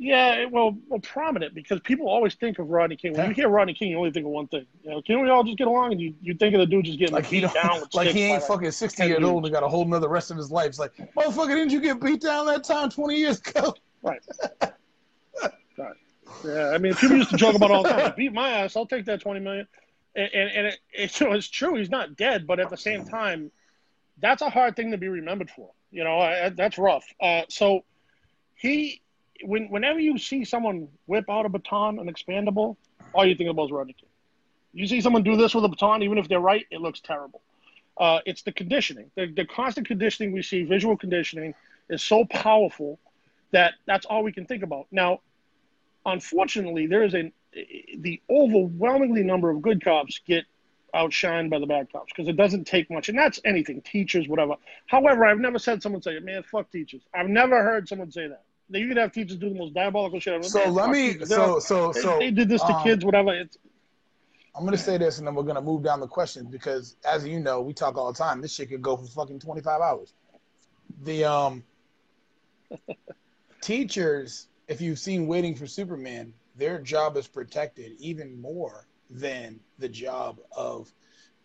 Yeah, well, well, prominent because people always think of Rodney King. When yeah. you hear Rodney King, you only think of one thing. You know, can we all just get along? And you, you think of the dude just getting like he down. like he ain't fucking sixty years old and got a whole nother rest of his life. It's like, motherfucker, didn't you get beat down that time twenty years ago? Right. right. Yeah, I mean, people used to joke about all the time. Beat my ass, I'll take that twenty million. And, and, and it, it, it's true, he's not dead, but at the same time, that's a hard thing to be remembered for. You know, I, that's rough. Uh, so he when whenever you see someone whip out a baton, an expandable, all you think about is Rodney King. You see someone do this with a baton, even if they're right, it looks terrible. Uh, it's the conditioning. The, the constant conditioning we see, visual conditioning, is so powerful that that's all we can think about. Now, unfortunately, there is a the overwhelmingly number of good cops get outshined by the bad cops because it doesn't take much, and that's anything, teachers, whatever. However, I've never said someone say, "Man, fuck teachers." I've never heard someone say that you could have teachers do the most diabolical shit. ever So let me. So so they, so they did this to um, kids, whatever. It's, I'm gonna say this, and then we're gonna move down the questions because, as you know, we talk all the time. This shit could go for fucking 25 hours. The um teachers, if you've seen Waiting for Superman, their job is protected even more than the job of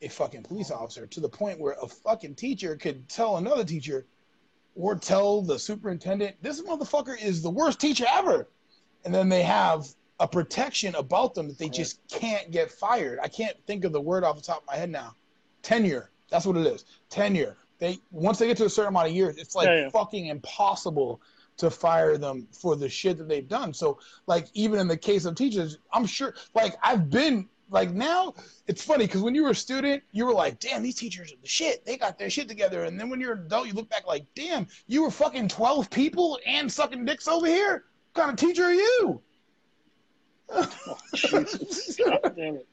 a fucking police officer. To the point where a fucking teacher could tell another teacher, or tell the superintendent, this motherfucker is the worst teacher ever. And then they have a protection about them that they just can't get fired. I can't think of the word off the top of my head now. Tenure. That's what it is. Tenure. They once they get to a certain amount of years, it's like yeah, yeah. fucking impossible to fire them for the shit that they've done. So like even in the case of teachers, I'm sure like I've been like now, it's funny because when you were a student, you were like, "Damn, these teachers are the shit. They got their shit together." And then when you're an adult, you look back like, "Damn, you were fucking twelve people and sucking dicks over here. What kind of teacher are you?" Oh, damn it.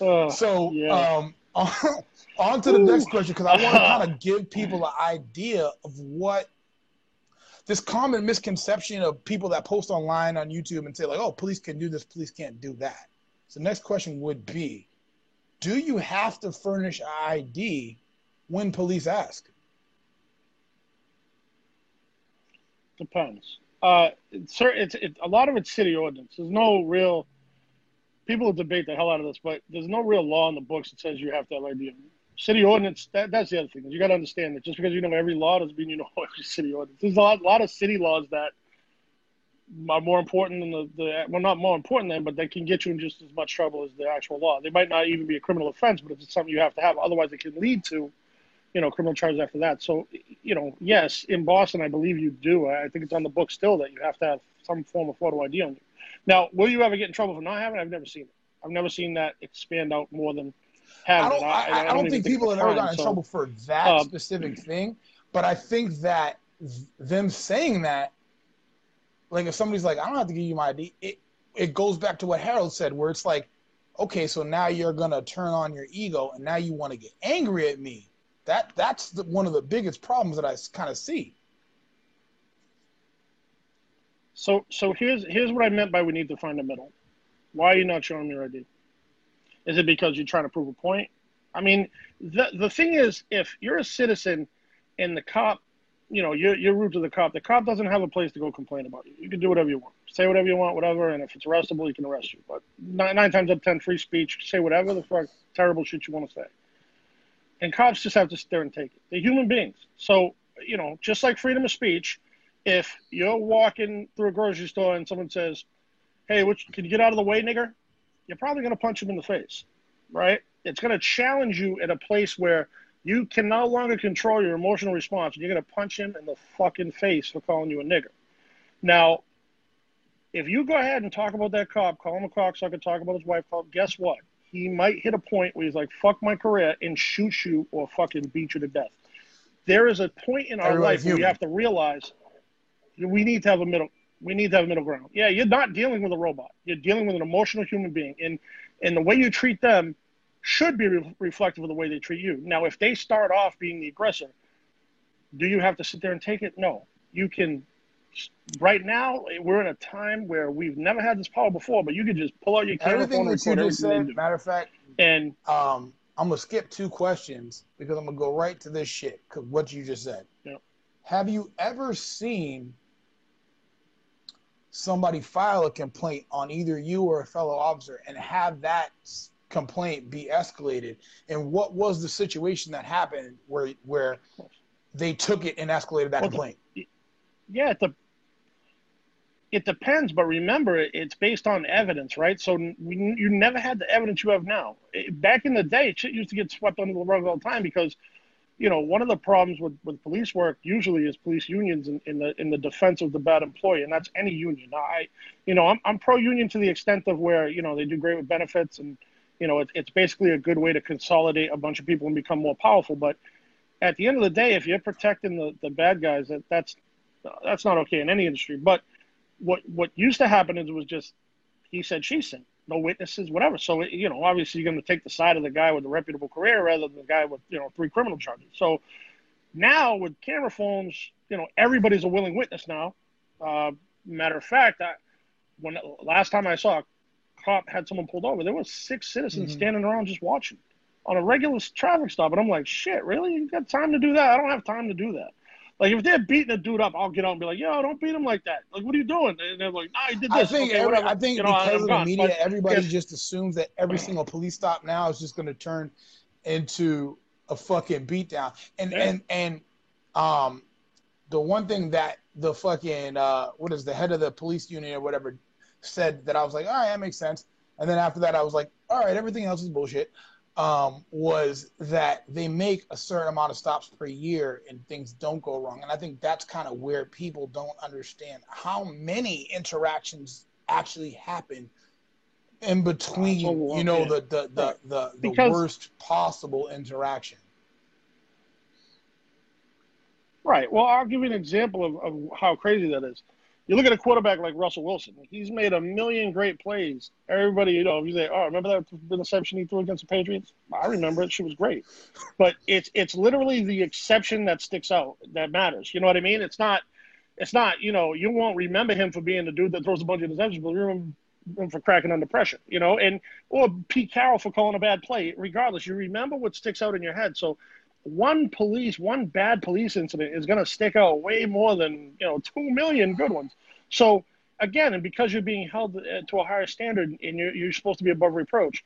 Uh, so, yeah. um, on, on to the Ooh. next question because I want to kind of give people an idea of what this common misconception of people that post online on YouTube and say like, "Oh, police can do this, police can't do that." So the next question would be, do you have to furnish ID when police ask? Depends. Uh, it's, it's it, a lot of it's city ordinance. There's no real people debate the hell out of this, but there's no real law in the books that says you have to have ID. City ordinance. That, that's the other thing. You got to understand that just because you know every law doesn't mean you know every city ordinance. There's a lot, a lot of city laws that are more important than the, the well not more important than but they can get you in just as much trouble as the actual law. They might not even be a criminal offense but if it's something you have to have. Otherwise it can lead to you know criminal charges after that. So you know yes in boston i believe you do. I think it's on the book still that you have to have some form of photo id on you. Now will you ever get in trouble for not having it? I've never seen it. I've never seen that expand out more than having I don't, it. I, I, I don't, don't think people have ever gotten in so, trouble for that uh, specific thing but i think that them saying that like if somebody's like, I don't have to give you my ID, it it goes back to what Harold said, where it's like, okay, so now you're gonna turn on your ego and now you want to get angry at me. That that's the, one of the biggest problems that I kind of see. So so here's here's what I meant by we need to find a middle. Why are you not showing me your ID? Is it because you're trying to prove a point? I mean, the the thing is, if you're a citizen and the cop you know, you're, you're rude to the cop. The cop doesn't have a place to go complain about you. You can do whatever you want. Say whatever you want, whatever. And if it's arrestable, he can arrest you. But nine, nine times out of ten, free speech, say whatever the fuck terrible shit you want to say. And cops just have to sit there and take it. They're human beings. So, you know, just like freedom of speech, if you're walking through a grocery store and someone says, hey, which, can you get out of the way, nigger? You're probably going to punch him in the face, right? It's going to challenge you at a place where – you can no longer control your emotional response. and You're going to punch him in the fucking face for calling you a nigger. Now, if you go ahead and talk about that cop, call him a cocksucker, talk about his wife, call, guess what? he might hit a point where he's like, "Fuck my career" and shoot you or fucking beat you to death. There is a point in our Everybody's life where we have to realize we need to have a middle. We need to have a middle ground. Yeah, you're not dealing with a robot. You're dealing with an emotional human being, and and the way you treat them should be re- reflective of the way they treat you. Now, if they start off being the aggressor, do you have to sit there and take it? No, you can. Right now, we're in a time where we've never had this power before, but you can just pull out your camera Everything phone and that you just said, matter of fact, And um, I'm gonna skip two questions because I'm gonna go right to this shit. Cause what you just said. Yep. Have you ever seen somebody file a complaint on either you or a fellow officer and have that complaint be escalated? And what was the situation that happened where where they took it and escalated that Well, the- complaint? yeah, it, de- it depends, but remember, it's based on evidence, right? So we, you never had the evidence you have now. Back in the day, shit used to get swept under the rug all the time because, you know, one of the problems with, with police work usually is police unions in, in the in the defense of the bad employee, and that's any union. I, you know, I'm I'm pro union to the extent of where you know they do great with benefits, and you know, it, it's basically a good way to consolidate a bunch of people and become more powerful, but at the end of the day, if you're protecting the, the bad guys, that that's that's not okay in any industry. But what what used to happen is it was just he said she said, no witnesses, whatever. So you know, obviously you're going to take the side of the guy with a reputable career rather than the guy with you know three criminal charges. So now with camera phones, you know everybody's a willing witness now. Uh, matter of fact, I, when last time I saw cop had someone pulled over, there was six citizens Mhm. standing around just watching on a regular traffic stop, and I'm like, shit, really? You got time to do that? I don't have time to do that. Like if they're beating a dude up, I'll get out and be like, yo, don't beat him like that. Like, what are you doing? And they're like, nah, he did I this. think okay, every. I think You know, because of the gone. media, But everybody just assumes that every single police stop now is just going to turn into a fucking beatdown. And Yeah. and and um, the one thing that the fucking uh, what is the head of the police union or whatever said that I was like, all right, that makes sense. And then after that, I was like, all right, everything else is bullshit. Um, was that they make a certain amount of stops per year and things don't go wrong. And I think that's kind of where people don't understand how many interactions actually happen in between, That's a lot, you know, yeah. the the the the, the Because- worst possible interaction. Right. Well, I'll give you an example of, of how crazy that is. You look at a quarterback like Russell Wilson. He's made a million great plays. Everybody, you know, you say, "Oh, remember that interception he threw against the Patriots?" I remember it. She was great. But it's it's literally the exception that sticks out that matters. You know what I mean? It's not. It's not. You know, you won't remember him for being the dude that throws a bunch of interceptions, but you remember him for cracking under pressure. You know, and or Pete Carroll for calling a bad play. Regardless, you remember what sticks out in your head. So one police, one bad police incident is going to stick out way more than you know two million good ones. So again, and because you're being held uh, to a higher standard and you're, you're supposed to be above reproach,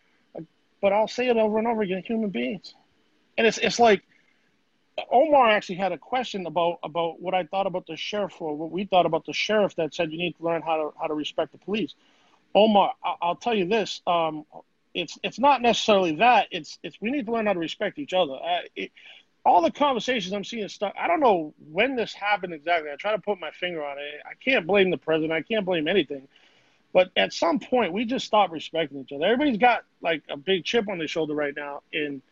but I'll say it over and over again: human beings, and it's it's like Omar actually had a question about about what I thought about the sheriff or what we thought about the sheriff that said you need to learn how to how to respect the police. Omar, I- I'll tell you this. Um, it's it's not necessarily that. It's it's we need to learn how to respect each other. Uh, it, all the conversations I'm seeing stuff. I don't know when this happened exactly. I try to put my finger on it. I can't blame the president. I can't blame anything. But at some point, we just stop respecting each other. Everybody's got like a big chip on their shoulder right now, and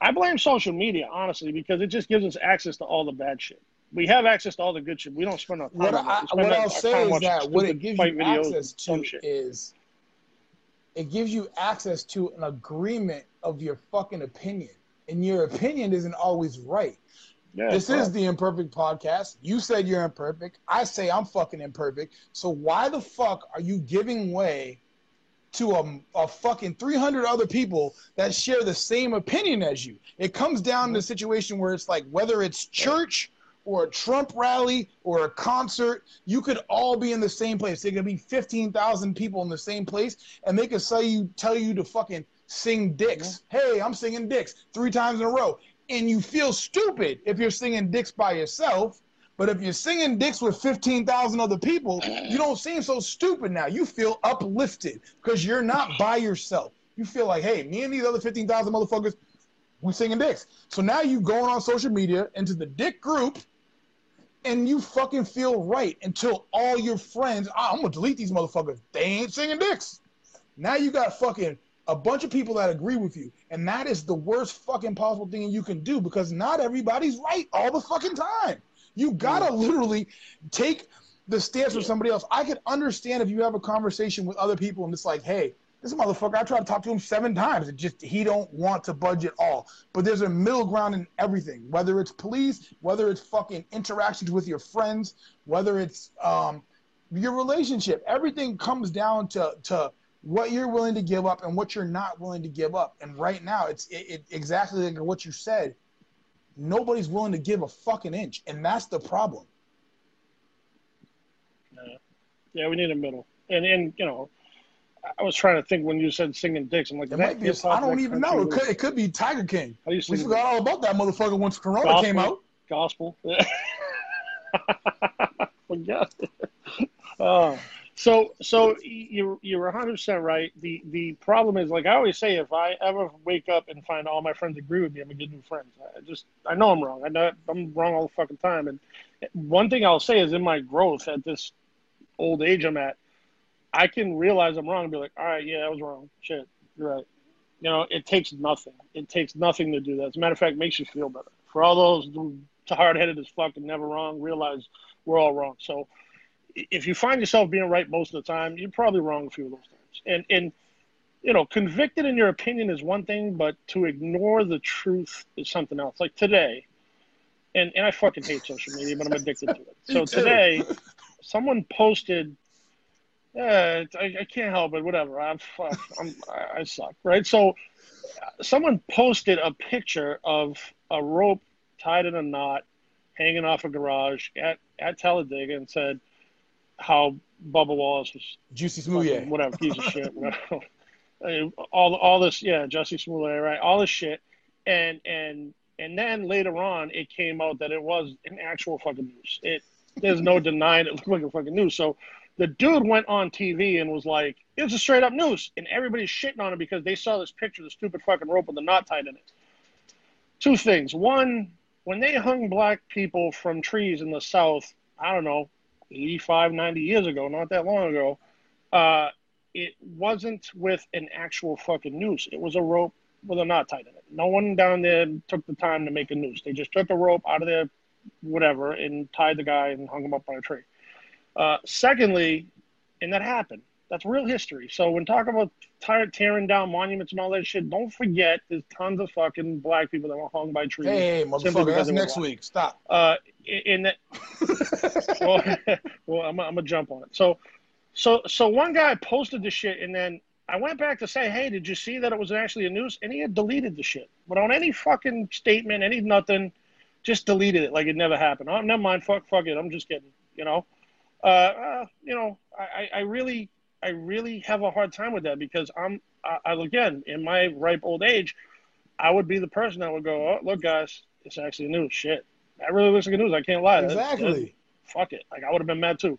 I blame social media honestly because it just gives us access to all the bad shit. We have access to all the good shit. We don't spend our time. What. I, what I'll say is that what it gives you access to is it gives you access to an agreement of your fucking opinion. And your opinion isn't always right. Yeah, this is the imperfect podcast. You said you're imperfect. I say I'm fucking imperfect. So why the fuck are you giving way to a, a fucking 300 other people that share the same opinion as you? It comes down to mm-hmm. a situation where it's like whether it's church or a Trump rally or a concert, you could all be in the same place. There could be 15,000 people in the same place, and they could tell you tell you to fucking sing dicks. Hey, I'm singing dicks three times in a row and you feel stupid if you're singing dicks by yourself. But if you're singing dicks with 15,000 other people, you don't seem so stupid now. You feel uplifted because you're not by yourself. You feel like, hey, me and these other 15,000 motherfuckers, we're singing dicks. So now you're going on social media into the dick group and you fucking feel right until all your friends, "Ah, I'm to delete these motherfuckers. They ain't singing dicks. Now you got fucking a bunch of people that agree with you. And that is the worst fucking possible thing you can do because not everybody's right all the fucking time. You gotta literally take the stance of somebody else. I could understand if you have a conversation with other people and it's like, hey, this motherfucker, I tried to talk to him seven times. It just he don't want to budge at all. But there's a middle ground in everything, whether it's police, whether it's fucking interactions with your friends, whether it's um, your relationship. Everything comes down to to what you're willing to give up and what you're not willing to give up. And right now, it's it, it, exactly like what you said. Nobody's willing to give a fucking inch, and that's the problem. Yeah, yeah we need a middle, and and you know I was trying to think when you said singing dicks. I'm like, it might be. A, I don't even know. It could, it could be Tiger King. We forgot all about that motherfucker once Corona gospel, came out. Gospel. Forget. uh, so, so you're you're 100 percent right. The the problem is, like I always say, if I ever wake up and find all my friends agree with me, I'm gonna get new friends. I just I know I'm wrong. I know I'm wrong all the fucking time. And one thing I'll say is, in my growth at this old age I'm at, I can realize I'm wrong and be like, all right, yeah, I was wrong. Shit, you're right. You know, it takes nothing. It takes nothing to do that. As a matter of fact, it makes you feel better. For all those hard headed as fuck and never wrong, realize we're all wrong. So if you find yourself being right most of the time, you're probably wrong a few of those times. And and you know, convicted in your opinion is one thing, but to ignore the truth is something else. Like today, and, and I fucking hate social media, but I'm addicted to it. So today, someone posted yeah, I, I can't help it. Whatever. I'm, I'm, I suck. Right. So, someone posted a picture of a rope tied in a knot, hanging off a garage at at Talladega, and said how Bubba Wallace was juicy smoothie, whatever piece of shit, whatever. all all this, yeah, Jussie Smollett, right? All this shit, and and and then later on, it came out that it was an actual fucking news. It there's no denying it looked like a fucking news. So the dude went on TV and was like, "It's a straight up noose. and everybody's shitting on him because they saw this picture, of the stupid fucking rope with the knot tied in it. Two things. One, when they hung black people from trees in the South, I don't know, 85, 90 years ago, not that long ago, uh, it wasn't with an actual fucking noose. It was a rope with a knot tied in it. No one down there took the time to make a noose. They just took a rope out of their whatever and tied the guy and hung him up on a tree. Uh, secondly, and that happened. That's real history. So when talking about tearing down monuments and all that shit, don't forget there's tons of fucking black people that were hung by trees. Hey, motherfucker, that's next black. week. Stop. Uh, in that, well, well, I'm, I'm gonna jump on it. So, so, so one guy posted the shit, and then I went back to say, hey, did you see that it was actually a news? And he had deleted the shit but on any fucking statement, any nothing, just deleted it like it never happened. Oh, never mind. Fuck, fuck it. I'm just kidding. You know. Uh, uh, you know, I, I really, I really have a hard time with that because I'm, I, I, again, in my ripe old age, I would be the person that would go, oh, look, guys, it's actually news. Shit, that really looks like news. I can't lie. Exactly. That, that, fuck it. Like I would have been mad too.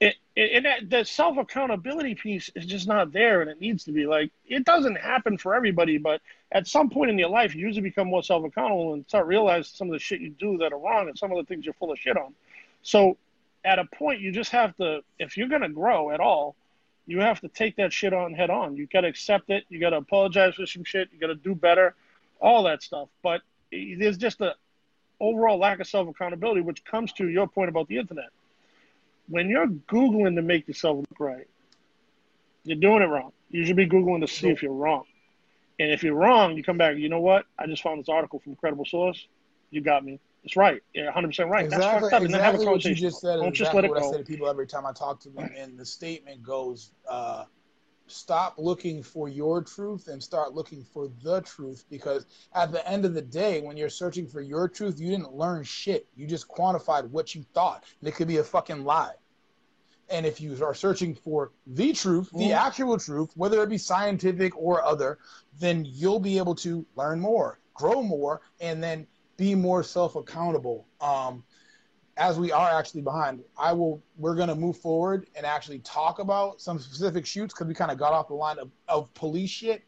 It, it, and that, self accountability piece is just not there, and it needs to be. Like it doesn't happen for everybody, but at some point in your life, you usually become more self accountable and start realizing some of the shit you do that are wrong and some of the things you're full of shit on. So at a point you just have to if you're going to grow at all you have to take that shit on head on. You got to accept it. You got to apologize for some shit. You got to do better. All that stuff. But there's just a overall lack of self accountability which comes to your point about the internet. When you're googling to make yourself look right you're doing it wrong. You should be googling to see if you're wrong. And if you're wrong you come back you know what? I just found this article from a credible source. You got me it's right. You're 100 percent right. Exactly, That's exactly what you just said. Don't exactly just let it what go. I say to people every time I talk to them, and the statement goes, uh, "Stop looking for your truth and start looking for the truth." Because at the end of the day, when you're searching for your truth, you didn't learn shit. You just quantified what you thought, and it could be a fucking lie. And if you are searching for the truth, the mm-hmm. actual truth, whether it be scientific or other, then you'll be able to learn more, grow more, and then be more self accountable. Um, as we are actually behind, I will. We're going to move forward and actually talk about some specific shoots because we kind of got off the line of, of police shit.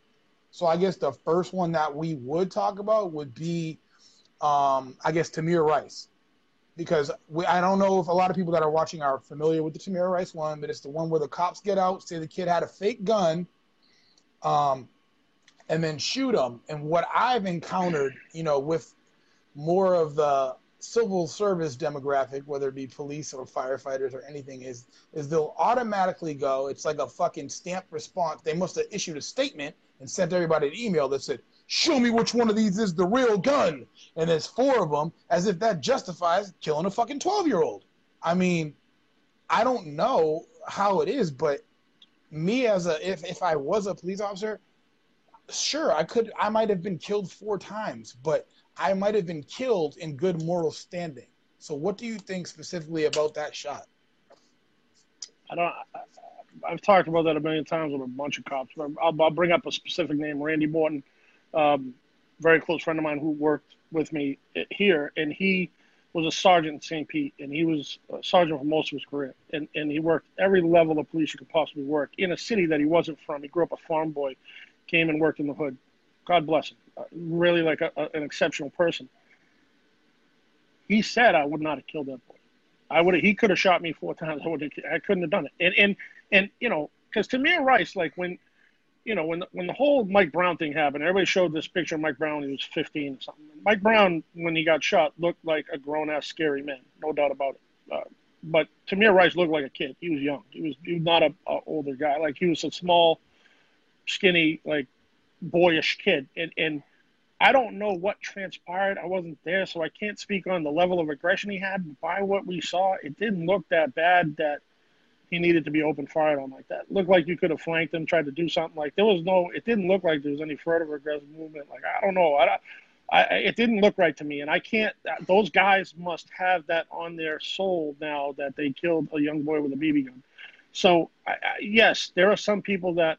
So I guess the first one that we would talk about would be, um, I guess Tamir Rice, because we, I don't know if a lot of people that are watching are familiar with the Tamir Rice one, but it's the one where the cops get out, say the kid had a fake gun, um, and then shoot him. And what I've encountered, you know, with more of the civil service demographic, whether it be police or firefighters or anything, is is they'll automatically go. It's like a fucking stamp response. They must have issued a statement and sent everybody an email that said, "Show me which one of these is the real gun." And there's four of them, as if that justifies killing a fucking twelve year old. I mean, I don't know how it is, but me as a if if I was a police officer, sure I could I might have been killed four times, but I might have been killed in good moral standing. So, what do you think specifically about that shot? I don't. I, have talked about that a million times with a bunch of cops. I'll, I'll bring up a specific name, Randy Morton, um, very close friend of mine who worked with me here, and he was a sergeant in St. Pete, and he was a sergeant for most of his career, and and he worked every level of police you could possibly work in a city that he wasn't from. He grew up a farm boy, came and worked in the hood. God bless him really like a, a, an exceptional person. He said I would not have killed that boy. I would. He could have shot me four times. I would. I couldn't have done it. And and and you know, because Tamir Rice, like when, you know, when the, when the whole Mike Brown thing happened, everybody showed this picture of Mike Brown. He was 15 or something. Mike Brown, when he got shot, looked like a grown ass scary man, no doubt about it. Uh, but Tamir Rice looked like a kid. He was young. He was, he was not a, a older guy. Like he was a small, skinny, like boyish kid. And, and I don't know what transpired. I wasn't there, so I can't speak on the level of aggression he had. By what we saw, it didn't look that bad that he needed to be open fired on like that. It looked like you could have flanked him, tried to do something. Like there was no, it didn't look like there was any further aggressive movement. Like I don't know, I, I, it didn't look right to me, and I can't. Uh, those guys must have that on their soul now that they killed a young boy with a BB gun. So I, I, yes, there are some people that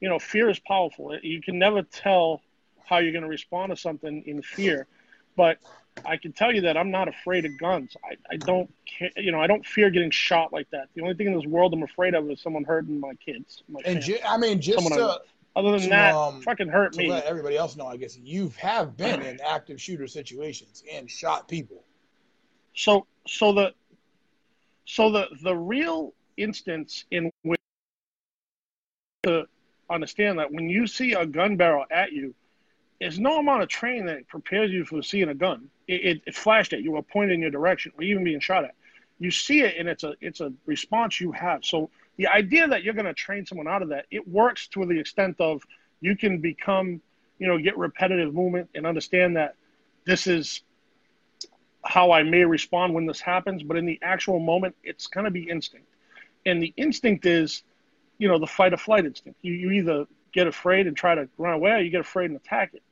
you know, fear is powerful. You can never tell how you're going to respond to something in fear. But I can tell you that I'm not afraid of guns. I, I don't, care, you know, I don't fear getting shot like that. The only thing in this world I'm afraid of is someone hurting my kids. My and ju- I mean, just to, other than to, that, um, fucking hurt to me. Let everybody else know, I guess you have been in active shooter situations and shot people. So, so the, so the the real instance in which to understand that when you see a gun barrel at you, there's no amount of training that prepares you for seeing a gun. It, it, it, flashed at you or pointed in your direction or even being shot at. You see it and it's a it's a response you have. So the idea that you're going to train someone out of that, it works to the extent of you can become, you know, get repetitive movement and understand that this is how I may respond when this happens. But in the actual moment, it's going to be instinct. And the instinct is, you know, the fight or flight instinct. You, you either get afraid and try to run away or you get afraid and attack it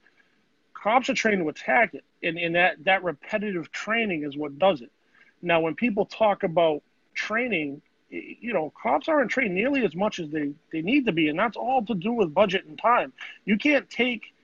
cops are trained to attack it, and, and that that repetitive training is what does it. Now, when people talk about training, you know, cops aren't trained nearly as much as they, they need to be, and that's all to do with budget and time. You can't take,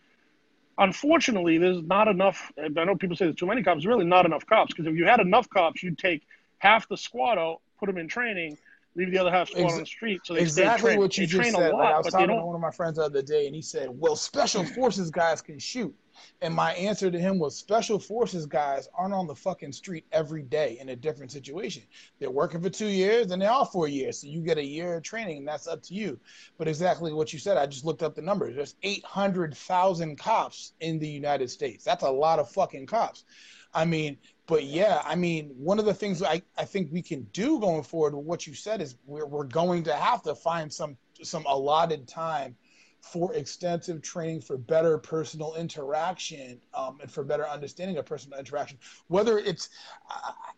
unfortunately, there's not enough. I know people say there's too many cops, really not enough cops, because if you had enough cops, you'd take half the squad out, put them in training, leave the other half squad Ex- on the street. So they exactly what you they just said. Lot, like I was talking to one of my friends the other day, and he said, "Well, special forces guys can shoot." And my answer to him was special forces guys aren't on the fucking street every day in a different situation. They're working for two years and they're off for a year. So you get a year of training and that's up to you. But exactly what you said, I just looked up the numbers. There's 800,000 cops in the United States. That's a lot of fucking cops. I mean, but yeah, I mean, one of the things I, I think we can do going forward, what you said is we're, we're going to have to find some some allotted time for extensive training for better personal interaction um, and for better understanding of personal interaction. Whether it's,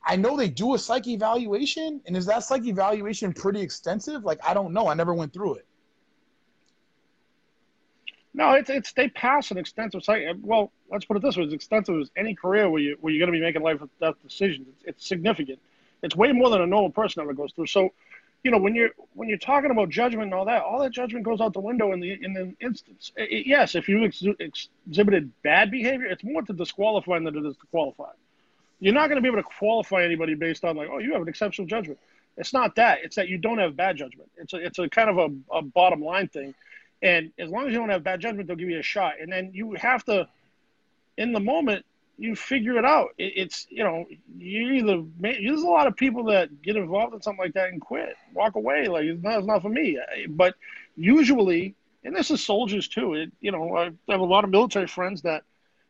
I know they do a psych evaluation, and is that psych evaluation pretty extensive? Like, I don't know. I never went through it. No, it's it's they pass an extensive psych. Uh, well, let's put it this way: as extensive as any career where you where you're going to be making life or death decisions. It's, it's significant. It's way more than a normal person ever goes through. So you know, when you're when you're talking about judgment and all that, all that judgment goes out the window in the in the instance. It, yes, if you ex- exhibited bad behavior, it's more to disqualify than it is to qualify. You're not going to be able to qualify anybody based on like, oh, you have an exceptional judgment. It's not that. It's that you don't have bad judgment. It's a it's a kind of a, a bottom line thing, and as long as you don't have bad judgment, they'll give you a shot. And then you have to, in the moment, you figure it out. It, it's you know you either there's a lot of people that get involved in something like that and quit, walk away like it's not, it's not for me. But usually and this is soldiers too. It, you know, I have a lot of military friends that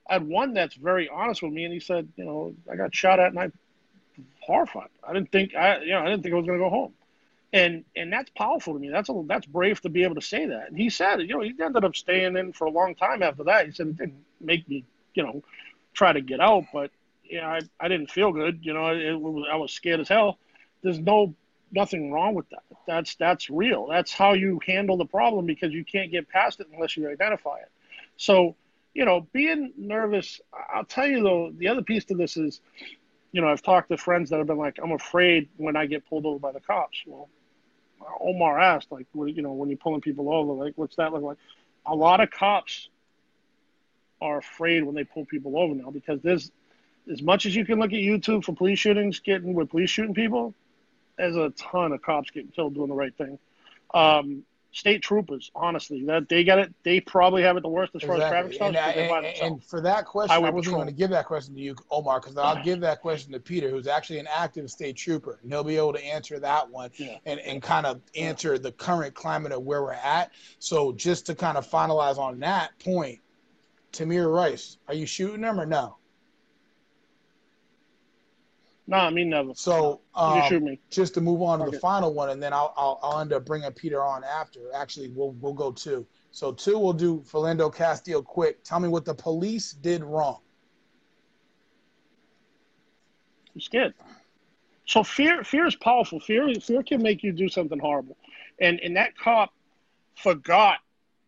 I had one that's very honest with me, and he said, you know, I got shot at and I horrified. I didn't think I, you know, I didn't think I was going to go home, and and that's powerful to me. That's a that's brave to be able to say that. And he said, you know, he ended up staying in for a long time after that. He said it didn't make me, you know, try to get out, but know, I I didn't feel good. You know, it, it was, I was scared as hell. There's no nothing wrong with that. That's that's real. That's how you handle the problem because you can't get past it unless you identify it. So, you know, being nervous. I'll tell you though, the other piece to this is, you know, I've talked to friends that have been like, I'm afraid when I get pulled over by the cops. Well, Omar asked, like, what you know, when you're pulling people over, like, what's that look like? A lot of cops are afraid when they pull people over now because there's as much as you can look at YouTube for police shootings, getting with police shooting people, there's a ton of cops getting killed doing the right thing. Um, state troopers, honestly, that they got it. They probably have it the worst as exactly. far as traffic stuff. And, and, and, for that question, I wasn't going to give that question to you, Omar, because I'll give that question to Peter, who's actually an active state trooper, and he'll be able to answer that one yeah. and, and kind of answer the current climate of where we're at. So just to kind of finalize on that point, Tamir Rice, are you shooting them or no? No, I mean never. So um, you shoot me. just to move on to the final one, and then I'll, I'll, I'll end up bringing Peter on after. Actually, we'll we'll go two. So two, we'll do Philando Castile quick. Tell me what the police did wrong. I'm scared. So fear fear is powerful. Fear fear can make you do something horrible, and and that cop forgot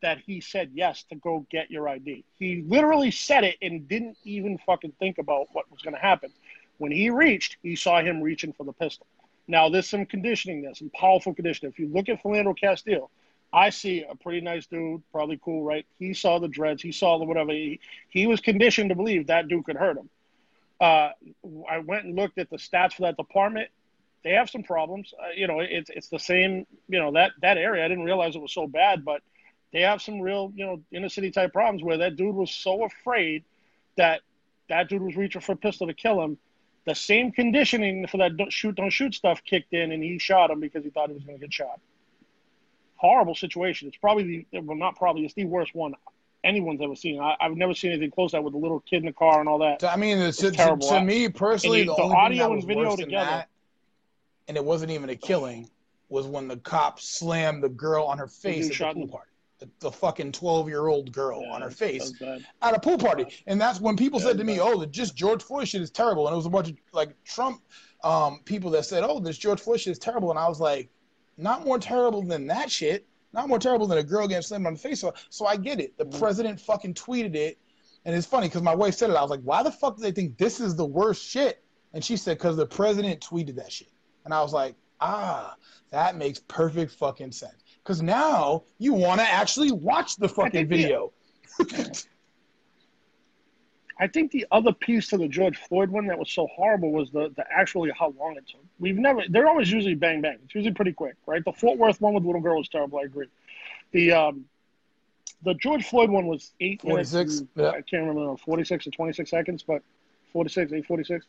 that he said yes to go get your ID. He literally said it and didn't even fucking think about what was going to happen. When he reached, he saw him reaching for the pistol. Now, there's some conditioning there, some powerful conditioning. If you look at Philando Castile, I see a pretty nice dude, probably cool, right? He saw the dreads, he saw the whatever. He, he was conditioned to believe that dude could hurt him. Uh, I went and looked at the stats for that department. They have some problems. Uh, you know, it's it's the same. You know that that area. I didn't realize it was so bad, but they have some real, you know, inner city type problems where that dude was so afraid that that dude was reaching for a pistol to kill him the same conditioning for that don't shoot don't shoot stuff kicked in and he shot him because he thought he was going to get shot. Horrible situation. It's probably the well not probably it's the worst one anyone's ever seen. I, have never seen anything close to that with a little kid in the car and all that. I mean it's, it's terrible. to, to me personally he, the, the audio and video together. that, and it wasn't even a killing was when the cop slammed the girl on her face at the pool party the, the fucking 12 year old girl yeah, on her face at a pool party. And that's when people yeah, said to me, oh, the just George Floyd shit is terrible. And it was a bunch of like Trump um, people that said, oh, this George Floyd shit is terrible. And I was like, not more terrible than that shit. Not more terrible than a girl getting slammed on the face. So, so I get it. The mm-hmm. president fucking tweeted it. And it's funny because my wife said it. I was like, why the fuck do they think this is the worst shit? And she said, because the president tweeted that shit. And I was like, ah, that makes perfect fucking sense because now you want to actually watch the fucking video. I think the other piece to the George Floyd one that was so horrible was the, the actually how long it took. We've never they're always usually bang bang. It's usually pretty quick, right? The Fort Worth one with the little girl was terrible. I agree. The um, the George Floyd one was eight 46, minutes. yeah. I can't remember forty six or twenty six seconds, but 46, 846.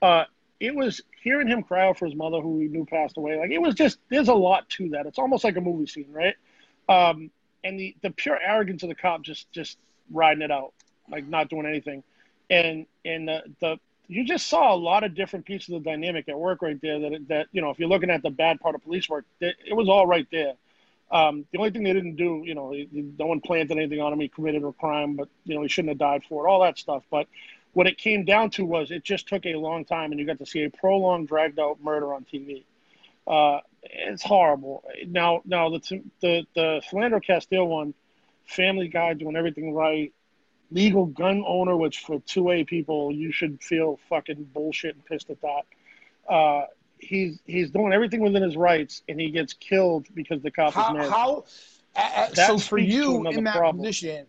Uh, it was hearing him cry out for his mother, who he knew passed away. Like it was just there's a lot to that. It's almost like a movie scene, right? Um, and the the pure arrogance of the cop just just riding it out, like not doing anything, and and the the you just saw a lot of different pieces of the dynamic at work right there. That that you know, if you're looking at the bad part of police work, it was all right there. Um, the only thing they didn't do, you know, no one planted anything on him. He committed a crime, but you know, he shouldn't have died for it. All that stuff, but what it came down to was it just took a long time, and you got to see a prolonged, dragged out murder on TV. Uh, it's horrible. Now, now the the the Philando Castile one, Family Guy doing everything right, legal gun owner, which for two A people you should feel fucking bullshit and pissed at that. Uh, he's he's doing everything within his rights, and he gets killed because the cop how, is mad. How? Uh, so for you in that problem. position,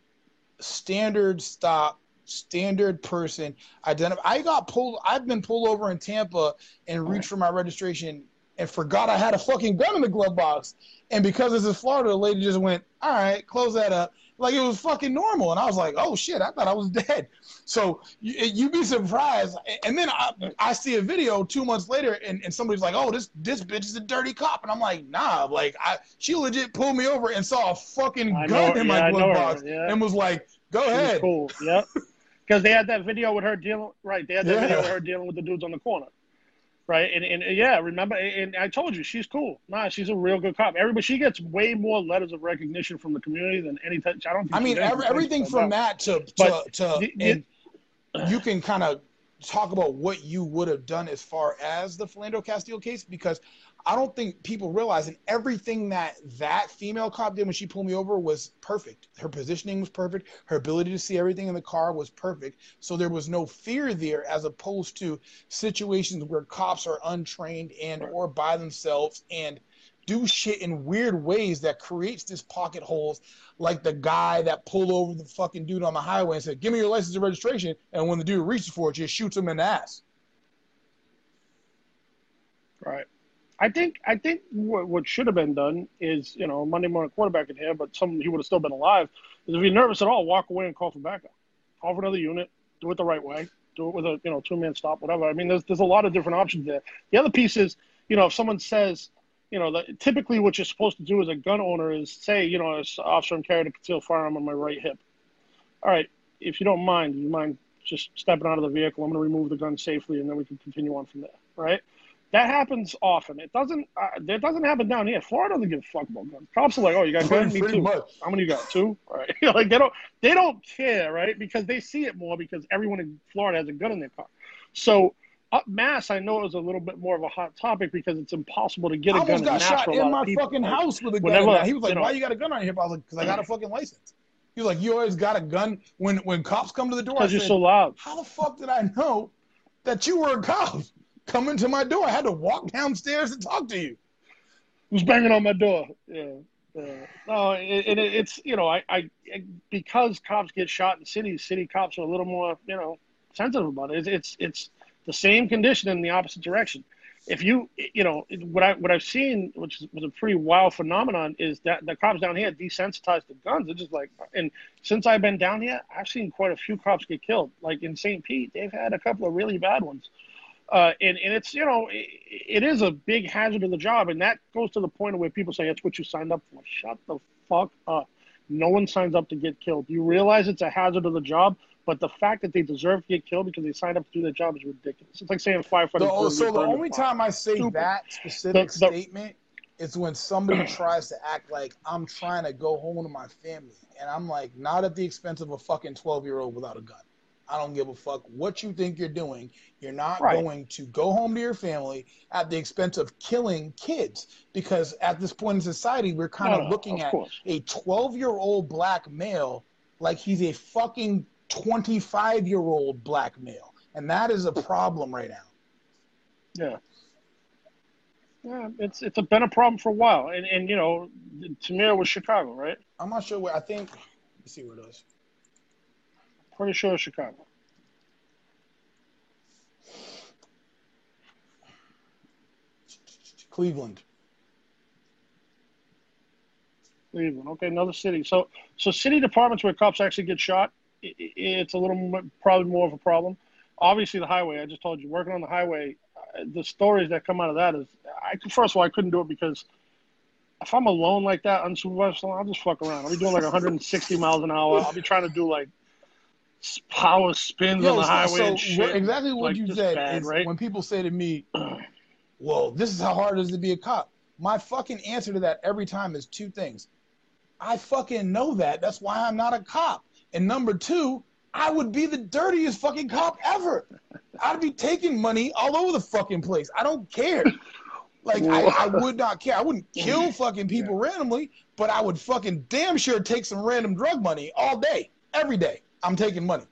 standard stop standard person identify. I got pulled. I've been pulled over in Tampa and reached for my registration and forgot I had a fucking gun in the glove box. And because this is Florida, the lady just went, "All right, close that up." like it was fucking normal. And I was like, oh shit, I thought I was dead. So you, you'd be surprised. And then I, I see a video two months later, and, and somebody's like, oh, this this bitch is a dirty cop, and I'm like, nah, like I she legit pulled me over and saw a fucking I gun know- in yeah, my glove box yeah. and was like, go ahead. cool. Yep. Because they had that video with her dealing. Right. They had that Yeah. video with her dealing with the dudes on the corner. Right. And, and yeah, remember, and I told you she's cool. Nah, she's a real good cop. Everybody, she gets way more letters of recognition from the community than any. T- I don't. Think I mean, every, everything from that to to, to the- the- and you can kind of talk about what you would have done as far as the Philando Castile case because I don't think people realize and everything that that female cop did when she pulled me over was perfect. Her positioning was perfect. Her ability to see everything in the car was perfect. So there was no fear there as opposed to situations where cops are untrained and or by themselves and do shit in weird ways that creates this pocket holes like the guy that pulled over the fucking dude on the highway and said, "Give me your license and registration," and when the dude reaches for it, just shoots him in the ass. Right. I think I think what, what should have been done is you know Monday morning quarterback in here, but some he would have still been alive. Is if you're nervous at all, walk away and call for backup. Call for another unit. Do it the right way. Do it with a you know two man stop, whatever. I mean, there's there's a lot of different options there. The other piece is you know if someone says you know typically what you're supposed to do as a gun owner is say you know as officer I'm carrying a concealed firearm on my right hip. All right, if you don't mind, you mind just stepping out of the vehicle? I'm going to remove the gun safely, and then we can continue on from there. Right. That happens often. It doesn't. Uh, that doesn't happen down here. Florida doesn't give a fuck about guns. Cops are like, "Oh, you got a gun? Me too. much. How many you got? Two? All right. like they don't. They don't care, right? Because they see it more because everyone in Florida has a gun in their car. So up mass, I know is a little bit more of a hot topic because it's impossible to get I a gun almost in got shot in my people. fucking house with a gun. whenever. He was like, you know- "Why you got a gun on your hip?" I was like, "Cause I got a fucking license." He was like, "You always got a gun when when cops come to the door." I Because you're so loud. how the fuck did I know that you were a cop coming to my door? I had to walk downstairs to talk to you. Who's banging on my door? Yeah. Yeah. No, it, it, it's you know I, I because cops get shot in cities, city cops are a little more you know sensitive about it. It's it's, it's the same condition in the opposite direction. If you you know what I what I've seen, which was a pretty wild phenomenon, is that the cops down here desensitized to guns. It's just like, and since I've been down here, I've seen quite a few cops get killed. Like in St. Pete, they've had a couple of really bad ones. Uh, and, and it's, you know, it, it is a big hazard of the job. And that goes to the point of where people say, that's what you signed up for. Shut the fuck up. No one signs up to get killed. You realize it's a hazard of the job, but the fact that they deserve to get killed because they signed up to do their job is ridiculous. It's like saying firefighter. The, so the only time I say Stupid. that specific The- the- statement is when somebody tries to act like I'm trying to go home to my family, and I'm like, not at the expense of a fucking 12 year old without a gun. I don't give a fuck what you think you're doing. You're not Right. going to go home to your family at the expense of killing kids because at this point in society, we're kind No, of looking of at course. a 12 year old black male like he's a fucking 25 year old black male. And that is a problem right now. Yeah. Yeah, it's it's been a problem for a while, and and you know, Tamir was Chicago, right? I'm not sure where. I think. Let's see where it is. Pretty sure it's Chicago. Cleveland. Cleveland. Okay, another city. So, so city departments where cops actually get shot, i i it's a little mo- probably more of a problem. Obviously, the highway. I just told you, working on the highway, uh, the stories that come out of that is, I first of all, I couldn't do it because if I'm alone like that, unsupervised, I'll just fuck around. I'll be doing like 160 miles an hour. I'll be trying to do like power spins on the so- highway so and shit. exactly what Like, you said bad, is right? when people say to me, "Well, this is how hard it is to be a cop." My fucking answer to that every time is two things. I fucking know that. That's why I'm not a cop. And number two, I would be the dirtiest fucking cop ever. I'd be taking money all over the fucking place. I don't care. Like I, I would not care. I wouldn't kill fucking people randomly, but I would fucking damn sure take some random drug money all day, every day. I'm taking money.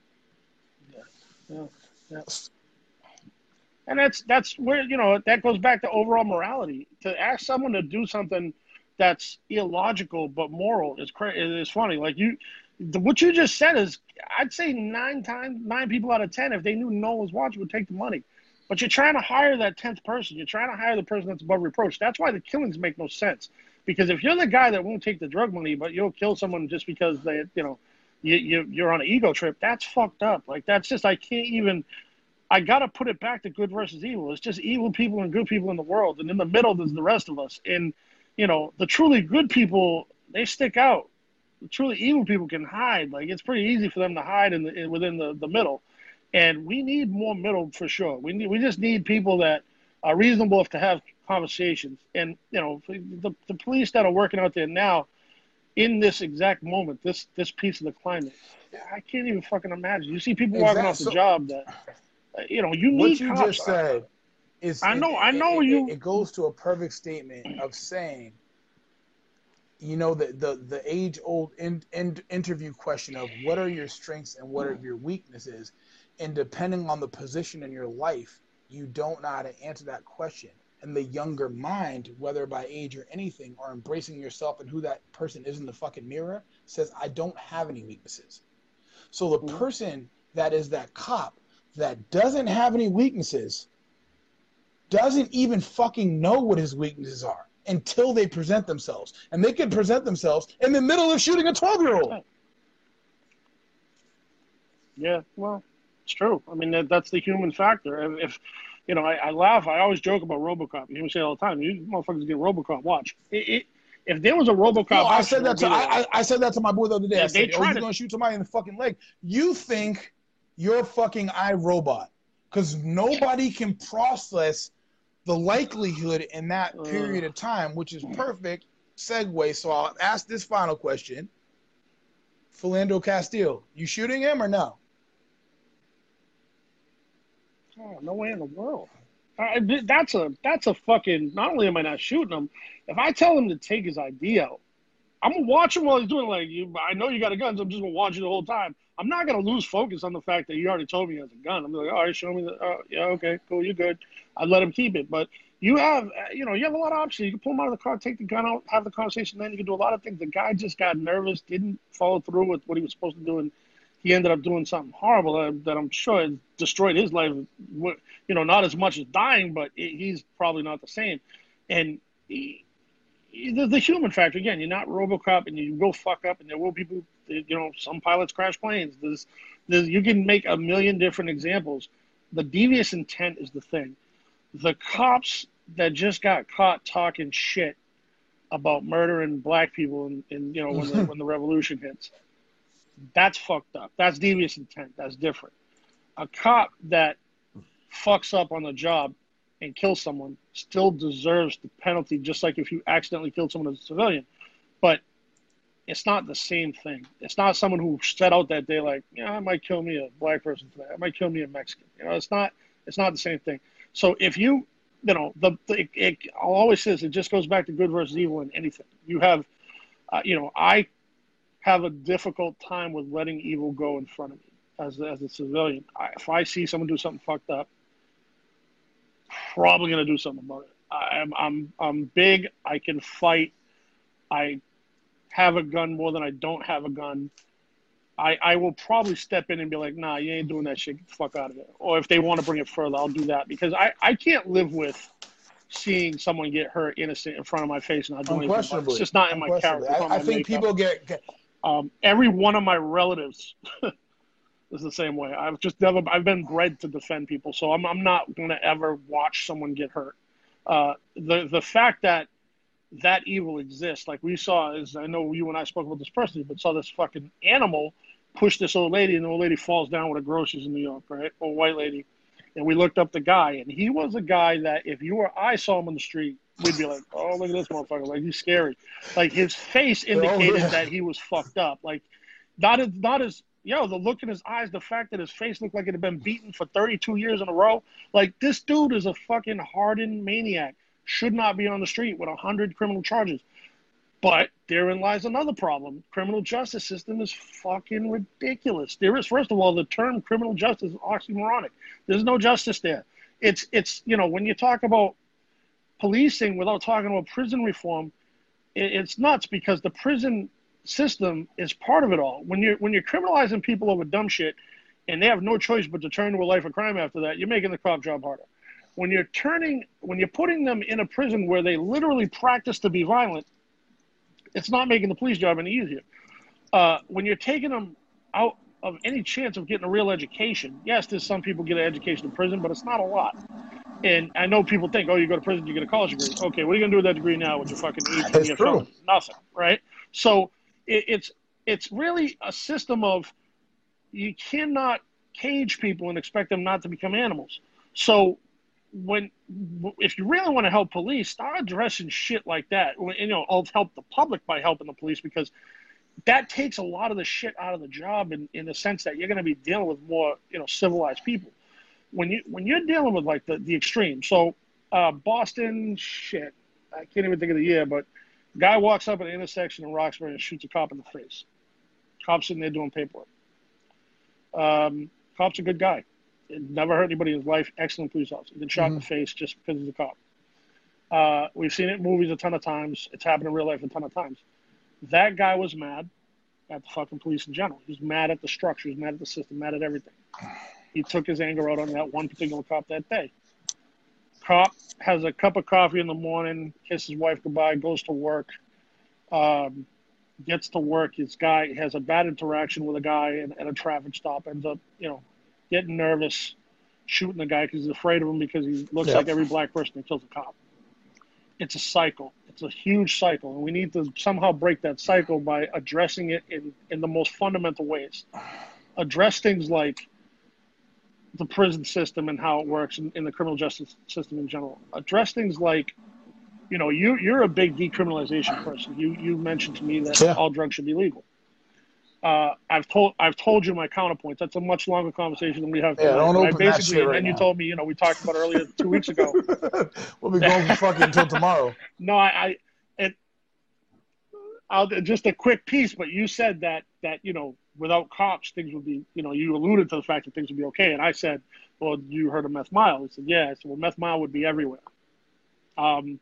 And that's that's where you know that goes back to overall morality. To ask someone to do something that's illogical but moral is cra- is funny. Like you, what you just said is, I'd say nine times nine people out of ten, if they knew no one was watching, would take the money. But you're trying to hire that tenth person. You're trying to hire the person that's above reproach. That's why the killings make no sense. Because if you're the guy that won't take the drug money, but you'll kill someone just because they, you know, you, you you're on an ego trip, that's fucked up. Like that's just I can't even. I gotta put it back to good versus evil. It's just evil people and good people in the world, and in the middle there's the rest of us. And you know, the truly good people they stick out. The truly evil people can hide. Like it's pretty easy for them to hide in the in, within the, the middle. And we need more middle for sure. We need we just need people that are reasonable enough to have conversations. And you know, the the police that are working out there now, in this exact moment, this this piece of the climate, I can't even fucking imagine. You see people walking off the so, job that, uh, you know, you need what you cops. just said. Is, I know, it, I know it, you. It, it goes to a perfect statement of saying you know the the, the age old in, in, interview question of what are your strengths and what are your weaknesses and depending on the position in your life you don't know how to answer that question and the younger mind whether by age or anything or embracing yourself and who that person is in the fucking mirror says i don't have any weaknesses so the mm-hmm. person that is that cop that doesn't have any weaknesses doesn't even fucking know what his weaknesses are until they present themselves. And they can present themselves in the middle of shooting a 12 year old. Yeah, well, it's true. I mean, that, that's the human factor. If, you know, I, I, laugh, I always joke about Robocop. You say all the time, you motherfuckers get Robocop. Watch. It, it, if there was a Robocop, no, I said that to I, I, said that to my boy the other day. Yeah, I said, "Oh, you're to... gonna shoot somebody in the fucking leg? You think you're fucking iRobot because nobody can process the likelihood in that period of time, which is perfect segue. So I'll ask this final question. Philando Castile, you shooting him or no? Oh, no way in the world. Uh, that's a that's a fucking. Not only am I not shooting him, if I tell him to take his ID out, I'm gonna watch him while he's doing It. like you. I know you got a gun, so I'm just gonna watch you the whole time. I'm not gonna lose focus on the fact that you already told me he has a gun. I'm like, all right, show me the. Uh, yeah, okay, cool, you're good. I'd let him keep it, but you have, uh, you know, you have a lot of options. You can pull him out of the car, take the gun out, have the conversation. Then you can do a lot of things. The guy just got nervous, didn't follow through with what he was supposed to do, and he ended up doing something horrible that, that I'm sure destroyed his life. You know, not as much as dying, but he's probably not the same. And he, the, the human factor again. You're not RoboCop, and you will fuck up, and there will be people. You know, some pilots crash planes. There's, there's, you can make a million different examples. The devious intent is the thing the cops that just got caught talking shit about murdering black people and, you know when the, when the revolution hits that's fucked up. That's devious intent. That's different. A cop that fucks up on the job and kills someone still deserves the penalty just like if you accidentally killed someone as a civilian. But it's not the same thing. It's not someone who set out that day like yeah i might kill me a black person today. I might kill me a mexican. You know it's not it's not the same thing. So if you, you know, the, the it, it, always say this, it just goes back to good versus evil in anything. You have, uh, you know, I have a difficult time with letting evil go in front of me as, as a civilian. I, if I see someone do something fucked up, probably going to do something about it. I'm, I'm, I'm big. I can fight. I have a gun more than I don't have a gun. I, I will probably step in and be like, nah, you ain't doing that shit. Get the fuck out of it. Or if they want to bring it further, I'll do that because I, I can't live with seeing someone get hurt innocent in front of my face and not doing anything. It's just not in my character. I, I think people get, get... Um, every one of my relatives is the same way. I've just never I've been bred to defend people, so I'm I'm not gonna ever watch someone get hurt. Uh, the the fact that that evil exists, like we saw, is I know you and I spoke about this personally, but saw this fucking animal push this old lady, and the old lady falls down with her groceries in New York, right? A white lady. And we looked up the guy, and he was a guy that if you or I saw him on the street, we'd be like, "Oh, look at this motherfucker! Like he's scary." Like his face indicated that he was fucked up. Like not as not as yo, the look in his eyes, the fact that his face looked like it had been beaten for 32 years in a row. Like this dude is a fucking hardened maniac. Should not be on the street with a hundred criminal charges. But therein lies another problem. Criminal justice system is fucking ridiculous. There is, first of all, the term criminal justice is oxymoronic. There's no justice there. It's it's you know when you talk about policing without talking about prison reform, it, it's nuts because the prison system is part of it all. When you're when you're criminalizing people over dumb shit, and they have no choice but to turn to a life of crime after that, you're making the cop job harder. When you're turning when you're putting them in a prison where they literally practice to be violent, it's not making the police job any easier. Uh, when you're taking them out of any chance of getting a real education, yes, there's some people get an education in prison, but it's not a lot. And I know people think, oh, you go to prison, you get a college degree. Okay, what are you gonna do with that degree now with your fucking 18 year felony? Nothing, right? So it, it's it's really a system of you cannot cage people and expect them not to become animals. So when if you really want to help police, start addressing shit like that. You know, I'll help the public by helping the police because that takes a lot of the shit out of the job in, in the sense that you're going to be dealing with more you know civilized people. When you when you're dealing with like the the extreme, so uh, Boston shit, I can't even think of the year, but guy walks up at an intersection in Roxbury and shoots a cop in the face. Cop's sitting there doing paperwork. Um, cop's a good guy. it Never hurt anybody in his life. Excellent police officer. Been shot mm-hmm. in the mm-hmm. face just because he's a cop. Uh, we've seen it in movies a ton of times. It's happened in real life a ton of times. That guy was mad at the fucking police in general. He was mad at the structure. He was mad at the system, mad at everything. He took his anger out on that one particular cop that day. Cop has a cup of coffee in the morning, kisses his wife goodbye, goes to work, um, gets to work. His guy has a bad interaction with a guy at, a traffic stop, ends up, you know, getting nervous, shooting the guy because he's afraid of him because he looks like every black person that kills a cop. It's a cycle. It's a huge cycle, and we need to somehow break that cycle by addressing it in, in the most fundamental ways. Address things like the prison system and how it works in, in the criminal justice system in general. Address things like, you know, you you're a big decriminalization person. You you mentioned to me that yeah. all drugs should be legal. Uh, I've told I've told you my counterpoints. That's a much longer conversation than we have. Yeah, don't open I basically, and right then you told me, you know, we talked about earlier two weeks ago. we'll be going for fucking until tomorrow. No, I, I it, I'll just a quick piece, but you said that that you know without cops things would be you know you alluded to the fact that things would be okay, and I said, well, you heard of meth mile? He said, yeah. I said, well, meth mile would be everywhere. Um,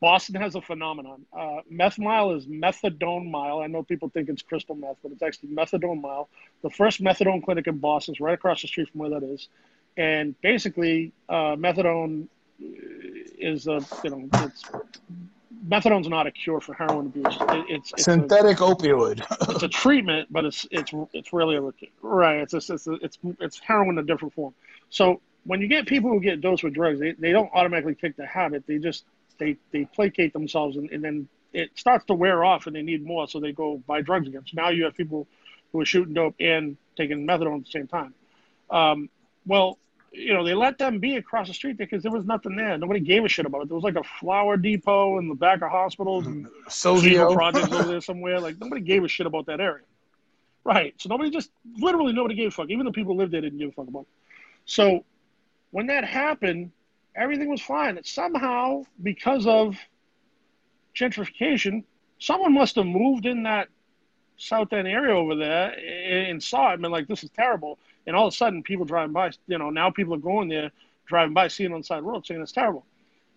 Boston has a phenomenon. Uh, meth mile is methadone mile. I know people think it's crystal meth, but it's actually methadone mile. The first methadone clinic in Boston is right across the street from where that is. And basically, uh, methadone is a, you know, it's, methadone's not a cure for heroin abuse. It, it's, it's, synthetic a, opioid. it's a treatment, but it's it's it's really a right. It's it's it's it's, it's heroin in a different form. So when you get people who get dosed with drugs, they, they don't automatically kick the habit. They just they they placate themselves and, and then it starts to wear off and they need more, so they go buy drugs again. So now you have people who are shooting dope and taking methadone at the same time. Um, well, you know, they let them be across the street because there was nothing there. Nobody gave a shit about it. There was like a flower depot in the back of hospitals and Sozio projects over there somewhere. Like nobody gave a shit about that area. Right. So nobody just literally nobody gave a fuck. Even the people who lived there didn't give a fuck about it. So when that happened, everything was fine. somehow, because of gentrification, someone must have moved in that South End area over there and saw it and been like, this is terrible. And all of a sudden, people driving by, you know, now people are going there, driving by, seeing on the side road, saying it's terrible.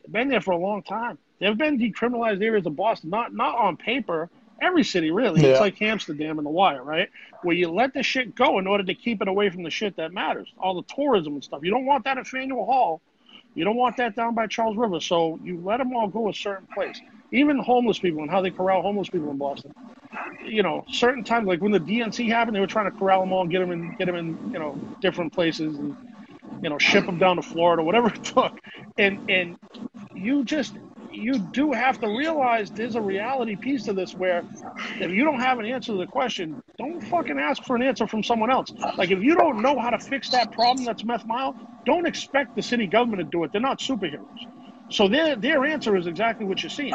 They've been there for a long time. There have been decriminalized areas of Boston, not not on paper. Every city, really. Yeah. It's like Amsterdam and the wire, right? Where you let the shit go in order to keep it away from the shit that matters, all the tourism and stuff. You don't want that at Faneuil Hall you don't want that down by Charles River, so you let them all go a certain place. Even homeless people and how they corral homeless people in Boston. You know, certain times, like when the DNC happened, they were trying to corral them all get them in, get them in, you know, different places and, you know, ship them down to Florida, whatever it took. And and you just you do have to realize there's a reality piece to this where if you don't have an answer to the question, don't fucking ask for an answer from someone else. Like if you don't know how to fix that problem that's meth mile, don't expect the city government to do it. They're not superheroes. So their their answer is exactly what you're seeing.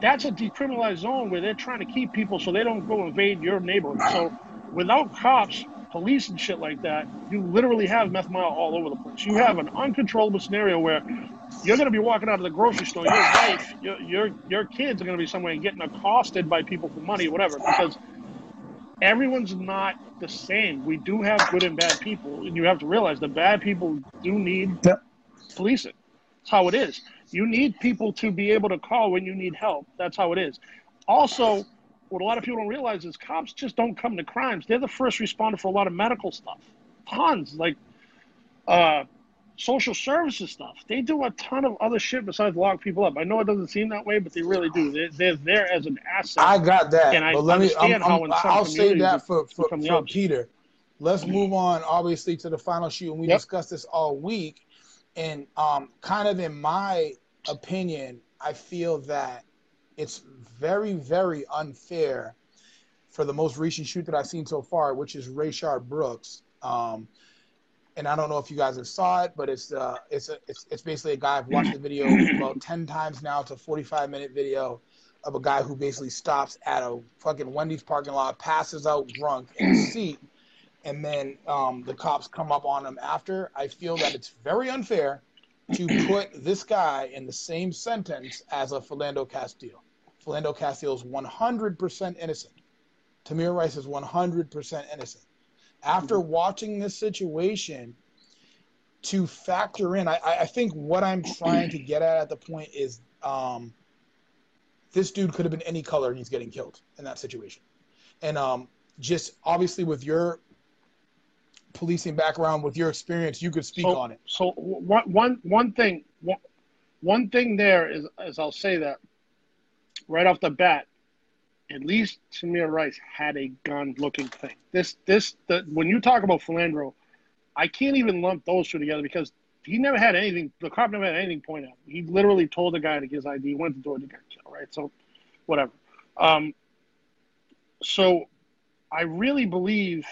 That's a decriminalized zone where they're trying to keep people so they don't go invade your neighborhood. So without cops, police and shit like that, you literally have meth mile all over the place. You have an uncontrollable scenario where you're going to be walking out of the grocery store. Your wife, your your, your kids are going to be somewhere getting accosted by people for money, or whatever, because everyone's not the same. We do have good and bad people, and you have to realize the bad people do need policing. That's how it is. You need people to be able to call when you need help. That's how it is. Also, what a lot of people don't realize is cops just don't come to crimes. They're the first responder for a lot of medical stuff. Tons. Like, uh, social services stuff. They do a ton of other shit besides lock people up. I know it doesn't seem that way, but they really do. They're, they're there as an asset. I got that. And I but let me. I'm, understand how I'm, I'll say communities that for for, for. Peter. Let's move on, obviously, to the final shoot, and we Yep. discussed this all week. And um, kind of in my opinion, I feel that it's very, very unfair for the most recent shoot that I've seen so far, which is Rayshard Brooks. Um, and I don't know if you guys have saw it, but it's uh, it's a, it's it's basically a guy I've watched the video about ten times now. It's a forty-five minute video of a guy who basically stops at a fucking Wendy's parking lot, passes out drunk in a seat, and then um, the cops come up on him after. I feel that it's very unfair to put this guy in the same sentence as a Philando Castile. Philando Castile is 100% innocent. Tamir Rice is 100% innocent. After watching this situation, to factor in, I, I I think what I'm trying to get at at the point is um, this dude could have been any color and he's getting killed in that situation. And um, just obviously with your policing background, with your experience, you could speak so, on it. So one, one, one thing, one, one thing there is, is I'll say that right off the bat, at least Tamir Rice had a gun-looking thing. This, this, the, when you talk about Philandro, I can't even lump those two together because he never had anything. The cop never had anything pointed out. He literally told the guy to get his ID, went to the door to get killed. Right, so whatever. Um, so I really believe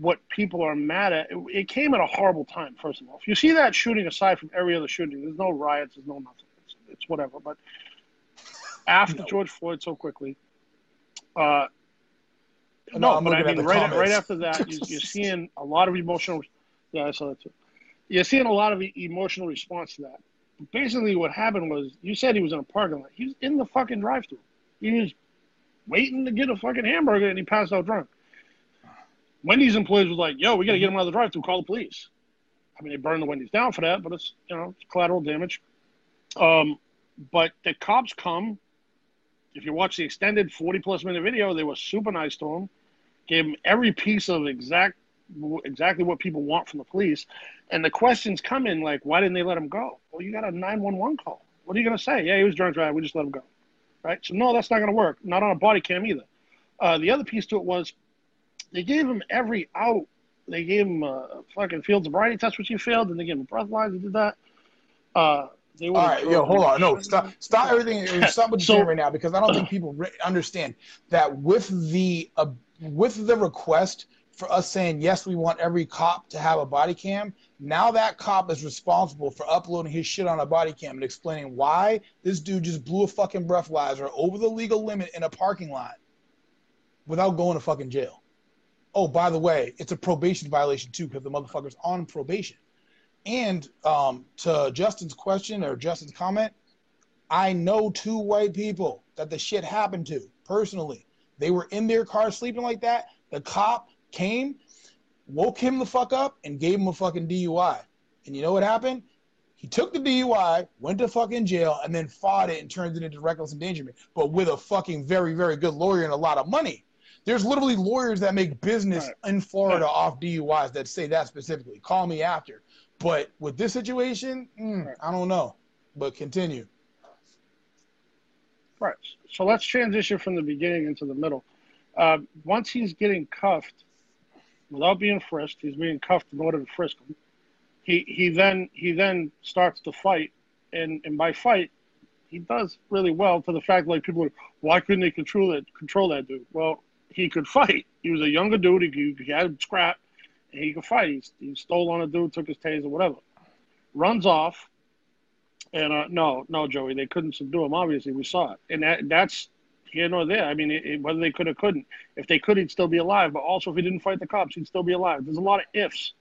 what people are mad at. It, it came at a horrible time. First of all, if you see that shooting, aside from every other shooting, there's no riots, there's no nothing. It's, it's whatever. But after No. George Floyd so quickly, uh, No, no, I'm but I mean, right, right after that, you, you're seeing a lot of emotional. Yeah, I saw that too. You're seeing a lot of emotional response to that. Basically, what happened was you said he was in a parking lot. He was in the fucking drive-thru. He was waiting to get a fucking hamburger, and he passed out drunk. Wendy's employees was like, "Yo, we got to get him out of the drive-thru. Call the police." I mean, they burned the Wendy's down for that, but it's you know it's collateral damage. Um, but the cops come. If you watch the extended forty-plus minute video, they were super nice to him, gave him every piece of exact exactly what people want from the police, and the questions come in like, "Why didn't they let him go?" Well, you got a nine-one-one call. What are you going to say? Yeah, he was drunk driving. We just let him go, right? So no, that's not going to work. Not on a body cam either. Uh, the other piece to it was they gave him every out. They gave him a fucking field sobriety test, which he failed, and they gave him breathalyzer. He did that. Uh, they All right, yo, hold on. No, stop, stop everything. Stop what you're saying right now because I don't think people re- understand that with the uh, with the request for us saying yes, we want every cop to have a body cam. Now that cop is responsible for uploading his shit on a body cam and explaining why this dude just blew a fucking breathalyzer over the legal limit in a parking lot without going to fucking jail. Oh, by the way, it's a probation violation too because the motherfucker's on probation. And um, to Justin's question or Justin's comment, I know two white people that the shit happened to personally. They were in their car sleeping like that. The cop came, woke him the fuck up, and gave him a fucking DUI. And you know what happened? He took the DUI, went to fucking jail, and then fought it and turned it into reckless endangerment, but with a fucking very, very good lawyer and a lot of money. There's literally lawyers that make business Right. in Florida off DUIs that say that specifically. Call me after. But with this situation, mm, Right. I don't know. But continue. Right. So let's transition from the beginning into the middle. Uh, once he's getting cuffed, without being frisked, he's being cuffed in order to frisk him. He he then he then starts to fight, and and by fight, he does really well. To the fact like people, are, why couldn't they control that control that dude? Well, he could fight. He was a younger dude. He, he had scrap, and he could fight. He, he stole on a dude, took his taser, whatever. Runs off, and uh, no, no, Joey, they couldn't subdue him. Obviously, we saw it, and that that's here nor there. I mean, it, it, whether they could or couldn't. If they could, he'd still be alive. But also, if he didn't fight the cops, he'd still be alive. There's a lot of ifs,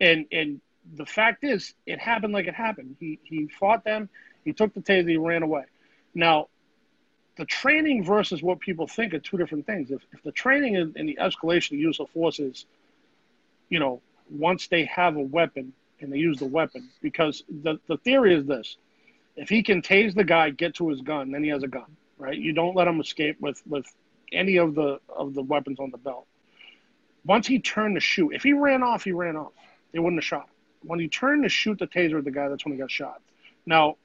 and and the fact is, it happened like it happened. He he fought them. He took the taser. He ran away. Now, the training versus what people think are two different things. If if the training and and the escalation of use of force is, you know, once they have a weapon and they use the weapon, because the the theory is this if he can tase the guy, get to his gun, then he has a gun, right? You don't let him escape with with any of the of the weapons on the belt. Once he turned to shoot, if he ran off, he ran off. They wouldn't have shot. when he turned to shoot the taser at the guy, that's when he got shot. Now,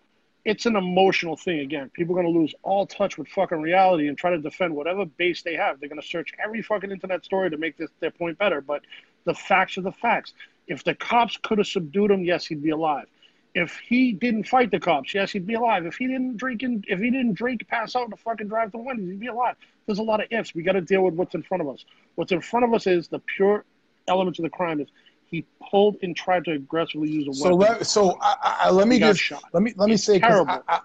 it's an emotional thing again. People are going to lose all touch with fucking reality and try to defend whatever base they have. They're going to search every fucking internet story to make this their point better. But the facts are the facts. If the cops could have subdued him, yes, he'd be alive. If he didn't fight the cops, yes, he'd be alive. If he didn't drink and if he didn't drink, pass out, and fucking drive to Wendy's, he'd be alive. There's a lot of ifs. We got to deal with what's in front of us. What's in front of us is the pure elements of the crime. Is he pulled and tried to aggressively use a So weapon? let so I, I, let me just shot. let me let me It's say terrible. I,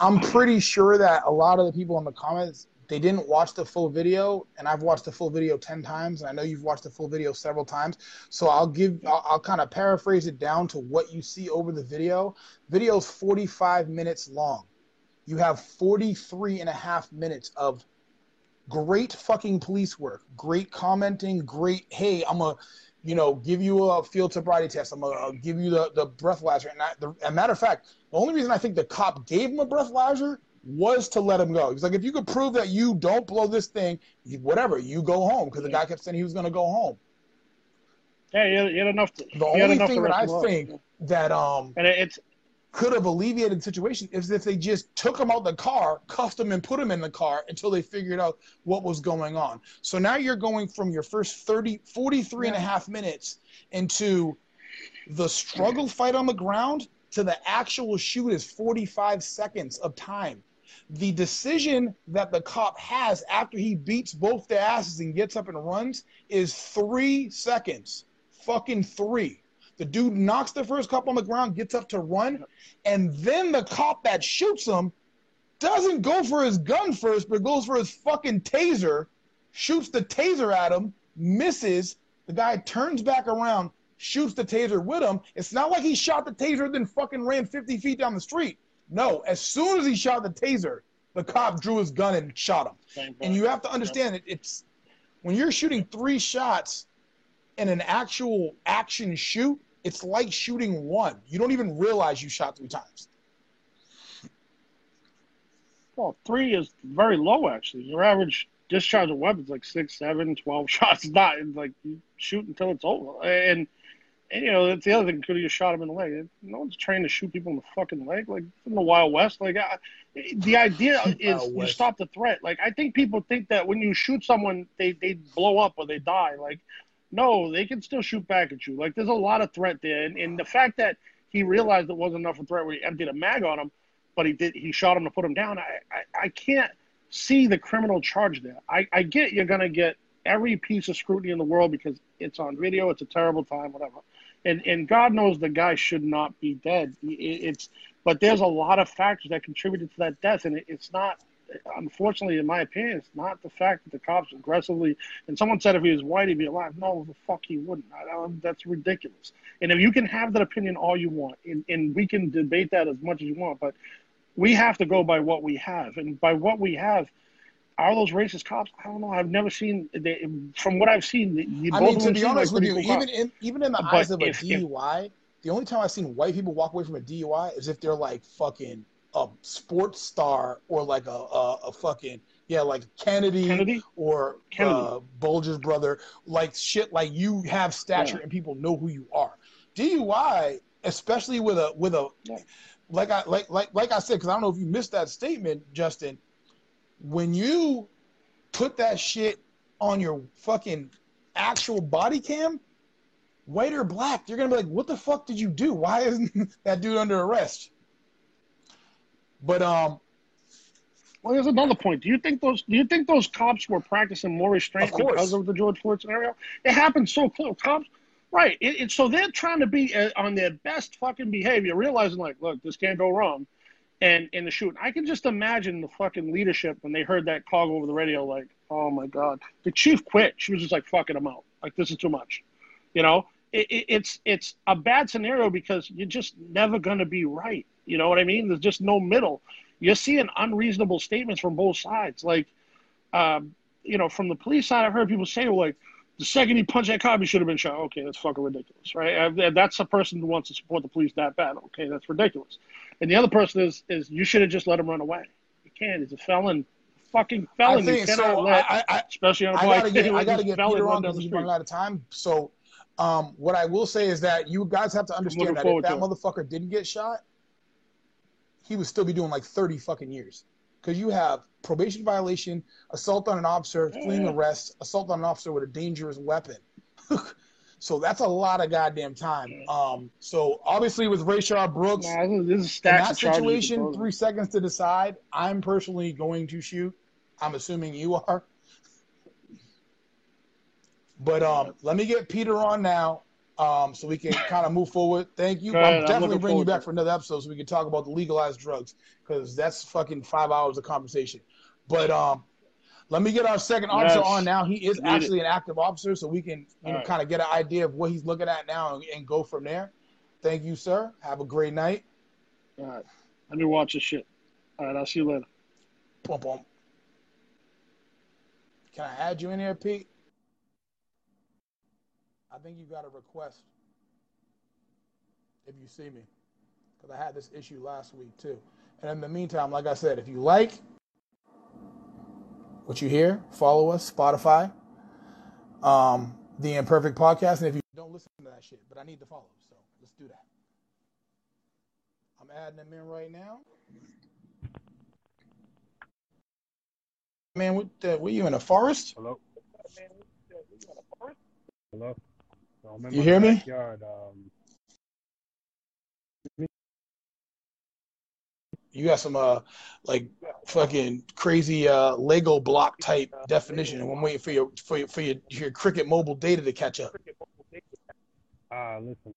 I'm pretty sure that a lot of the people in the comments they didn't watch the full video, and I've watched the full video ten times, and I know you've watched the full video several times. So I'll give I'll, I'll kind of paraphrase it down to what you see over the video. Video's 45 minutes long. You have 43 and a half minutes of great fucking police work, great commenting, great. Hey, I'm a, you know, give you a field sobriety test. I'm gonna uh, give you the the breathalyzer. And I, the, as a matter of fact, the only reason I think the cop gave him a breathalyzer was to let him go. He's like, if you could prove that you don't blow this thing, you, whatever, you go home because the guy kept saying he was gonna go home. Yeah, you had, he had enough. To, The only thing to that I rest him up. think that um and it, it's could have alleviated the situation is if they just took him out the car, cuffed him, and put him in the car until they figured out what was going on. So now you're going from your first 30, 43 and a half minutes into the struggle fight on the ground to the actual shoot is 45 seconds of time. The decision that the cop has after he beats both their asses and gets up and runs is three seconds. Fucking three. The dude knocks the first cop on the ground, gets up to run, and then the cop that shoots him doesn't go for his gun first, but goes for his fucking taser, shoots the taser at him, misses. The guy turns back around, shoots the taser with him. It's not like he shot the taser, then fucking ran 50 feet down the street. No, as soon as he shot the taser, the cop drew his gun and shot him. And you have to understand that it's when you're shooting three shots in an actual action shoot, it's like shooting one. You don't even realize you shot three times. Well, three is very low actually. Your average discharge of weapons like six, seven, twelve shots. Not it's like you shoot until it's over. And and you know that's the other thing. Could have just shot him in the leg. No one's trained to shoot people in the fucking leg. Like in the Wild West. Like I, the idea is Wild you West. stop the threat. Like I think people think that when you shoot someone, they they blow up or they die. Like no, they can still shoot back at you. Like there's a lot of threat there. And, and the fact that he realized it wasn't enough of a threat where he emptied a mag on him, but he did he shot him to put him down. I, I, I can't see the criminal charge there. I, I get you're gonna get every piece of scrutiny in the world because it's on video, it's a terrible time, whatever. And and God knows the guy should not be dead. It- it's but there's a lot of factors that contributed to that death, and it, it's not. Unfortunately, in my opinion, it's not the fact that the cops aggressively. And someone said if he was white, he'd be alive. No, the fuck he wouldn't. I don't, that's ridiculous. And if you can have that opinion all you want, and, and we can debate that as much as you want, but we have to go by what we have, and by what we have, are those racist cops? I don't know. I've never seen. They, from what I've seen, the, I both mean, to be honest like with you, cool even cops. in even in the But eyes of a if- if- DUI, the only time I've seen white people walk away from a DUI is if they're like fucking a sports star or like a a, a fucking yeah like Kennedy, Kennedy, or Kennedy. uh, Bulger's brother, like shit like you have stature Yeah. and people know who you are. DUI, especially with a with a Yeah. like I like like like I said because I don't know if you missed that statement, Justin. When you put that shit on your fucking actual body cam, white or black, you're gonna be like, "What the fuck did you do? Why isn't that dude under arrest?" But um, Well, there's another point. Do you think those Do you think those cops were practicing more restraint Of because of the George Floyd scenario? It happened so close. Cops, right? It, it, so they're trying to be uh, on their best fucking behavior, realizing like, look, this can't go wrong, and in the shooting, I can just imagine the fucking leadership when they heard that call over the radio, like, oh my god, the chief quit. She was just like, fucking him out. Like this is too much, you know. It, it, it's it's a bad scenario because you're just never gonna be right. You know what I mean? There's just no middle you're seeing unreasonable statements from both sides. Like, um, you know, from the police side, I've heard people say, well, like, the second he punched that cop, he should have been shot. Okay, that's fucking ridiculous, right? Uh, That's a person who wants to support the police that bad. Okay, that's ridiculous. And the other person is, is you should have just let him run away. You can't. He's a felon, fucking I felon. You cannot so. let, I, I, especially on a I black gotta get I gotta get felon Peter on because the he's running out of time. So Um, what I will say is that you guys have to understand that if that it. motherfucker didn't get shot, he would still be doing like 30 fucking years. Because you have probation violation, assault on an officer, fleeing arrest, assault on an officer with a dangerous weapon. so that's a lot of goddamn time. Um, so obviously with Rayshard Brooks, Nah, this is- in that situation, three seconds to decide. I'm personally going to shoot. I'm assuming you are. But um, let me get Peter on now, um, so we can kind of move forward. Thank you. I'm I'm definitely looking bringing you back for another episode so we can talk about the legalized drugs because that's fucking five hours of conversation. But um, let me get our second officer Yes. on now. He is Need it. actually an active officer, so we can you know Alright. kind of get an idea of what he's looking at now and, and go from there. Thank you, sir. Have a great night. All right. Let me watch this shit. All right, I'll see you later. Boom, boom. Can I add you in here, Pete? I think you got a request. If you see me, because I had this issue last week too. And in the meantime, like I said, if you like what you hear, follow us, Spotify, um, the Imperfect Podcast, and if you don't listen to that shit, but I need to follow, so let's do that. I'm adding them in right now. Man, what the, were you in a forest? Hello. Hello. So You hear me? Um, You got some uh like fucking crazy uh Lego block type definition, and I'm waiting for your for your for your, your Cricket mobile data to catch up. uh, listen.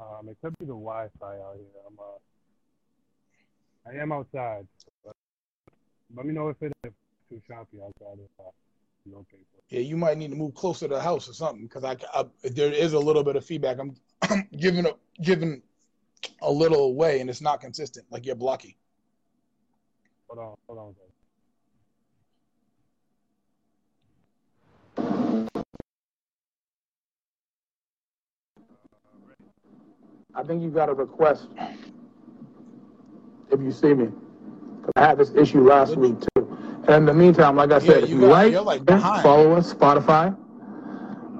Um, it could be the Wi-Fi out here. I'm uh, I am outside. Let me know if it is too choppy outside. If okay. Yeah, you might need to move closer to the house or something because I, I there is a little bit of feedback. I'm, I'm giving a giving a little away, and it's not consistent. Like you're blocky. Hold on. Hold on. I think you got a request. If you see me, 'Cause I had this issue last week too. And in the meantime, like I said, Yeah, if you you got- like, you're, like, follow us, Spotify,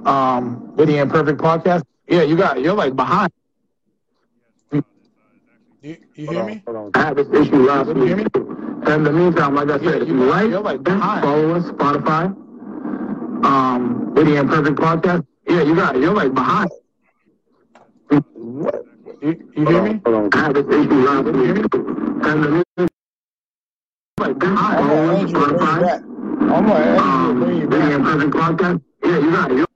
um, with the Imperfect Podcast. Yeah, you got, you're like behind. You, you hear on, me? Hold on. I had this issue last week. You hear me? in the meantime, like I Yeah, said, if you you like, you're, like, behind. follow us, Spotify, um, with the Imperfect Podcast. Yeah, you got, you're like behind. What? You, you hear on, me? Hold on. I had this issue last week. You hear me? Week. And the like behind. I'm gonna add you you back. I'm gonna add you and Um, bring you back. Imperfect Podcast. Yeah, you got, you're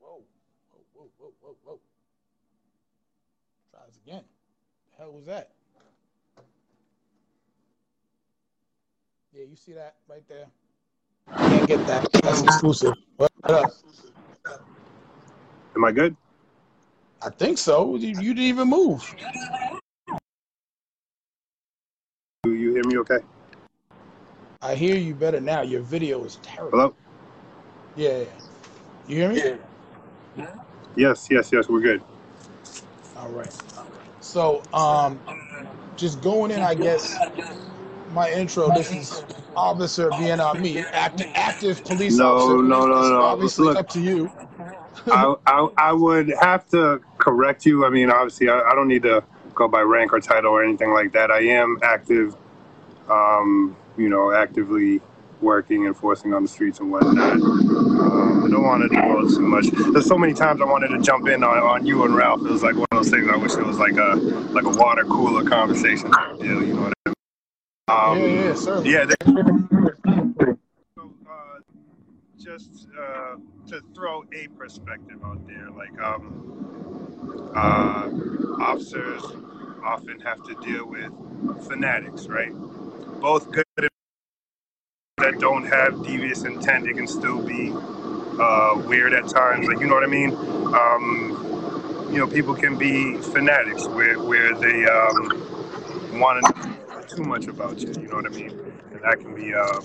Whoa, whoa, whoa, whoa, whoa, whoa. Try this again. The hell was that? Yeah, you see that right there? Can't get that. That's exclusive. What up? Am I good? I think so. You, you didn't even move. Do you hear me? Okay. I hear you better now. Your video is terrible. Hello. Yeah. yeah. You hear me? Yeah. Yes. Yes. Yes. We're good. All right. So, um, just going in, I guess my intro. This is Officer being on me, active, active police No, officer. no, no, It's no. Obviously, Look. up to you. I, I I would have to correct you. I mean, obviously, I, I don't need to go by rank or title or anything like that. I am active, um, you know, actively working, and enforcing on the streets and whatnot. Um, I don't want to divulge too much. There's so many times I wanted to jump in on, on you and Ralph. It was like one of those things. I wish it was like a like a water cooler conversation. deal, you know what I mean? Um, yeah, yeah, certainly. yeah, they, so, uh, just uh, to throw a perspective out there, like um, uh, officers often have to deal with fanatics, right? Both good and that don't have devious intent. It can still be uh, weird at times, like you know what I mean. Um, you know, people can be fanatics where where they um, want to know too much about you. You know what I mean? And that can be, uh,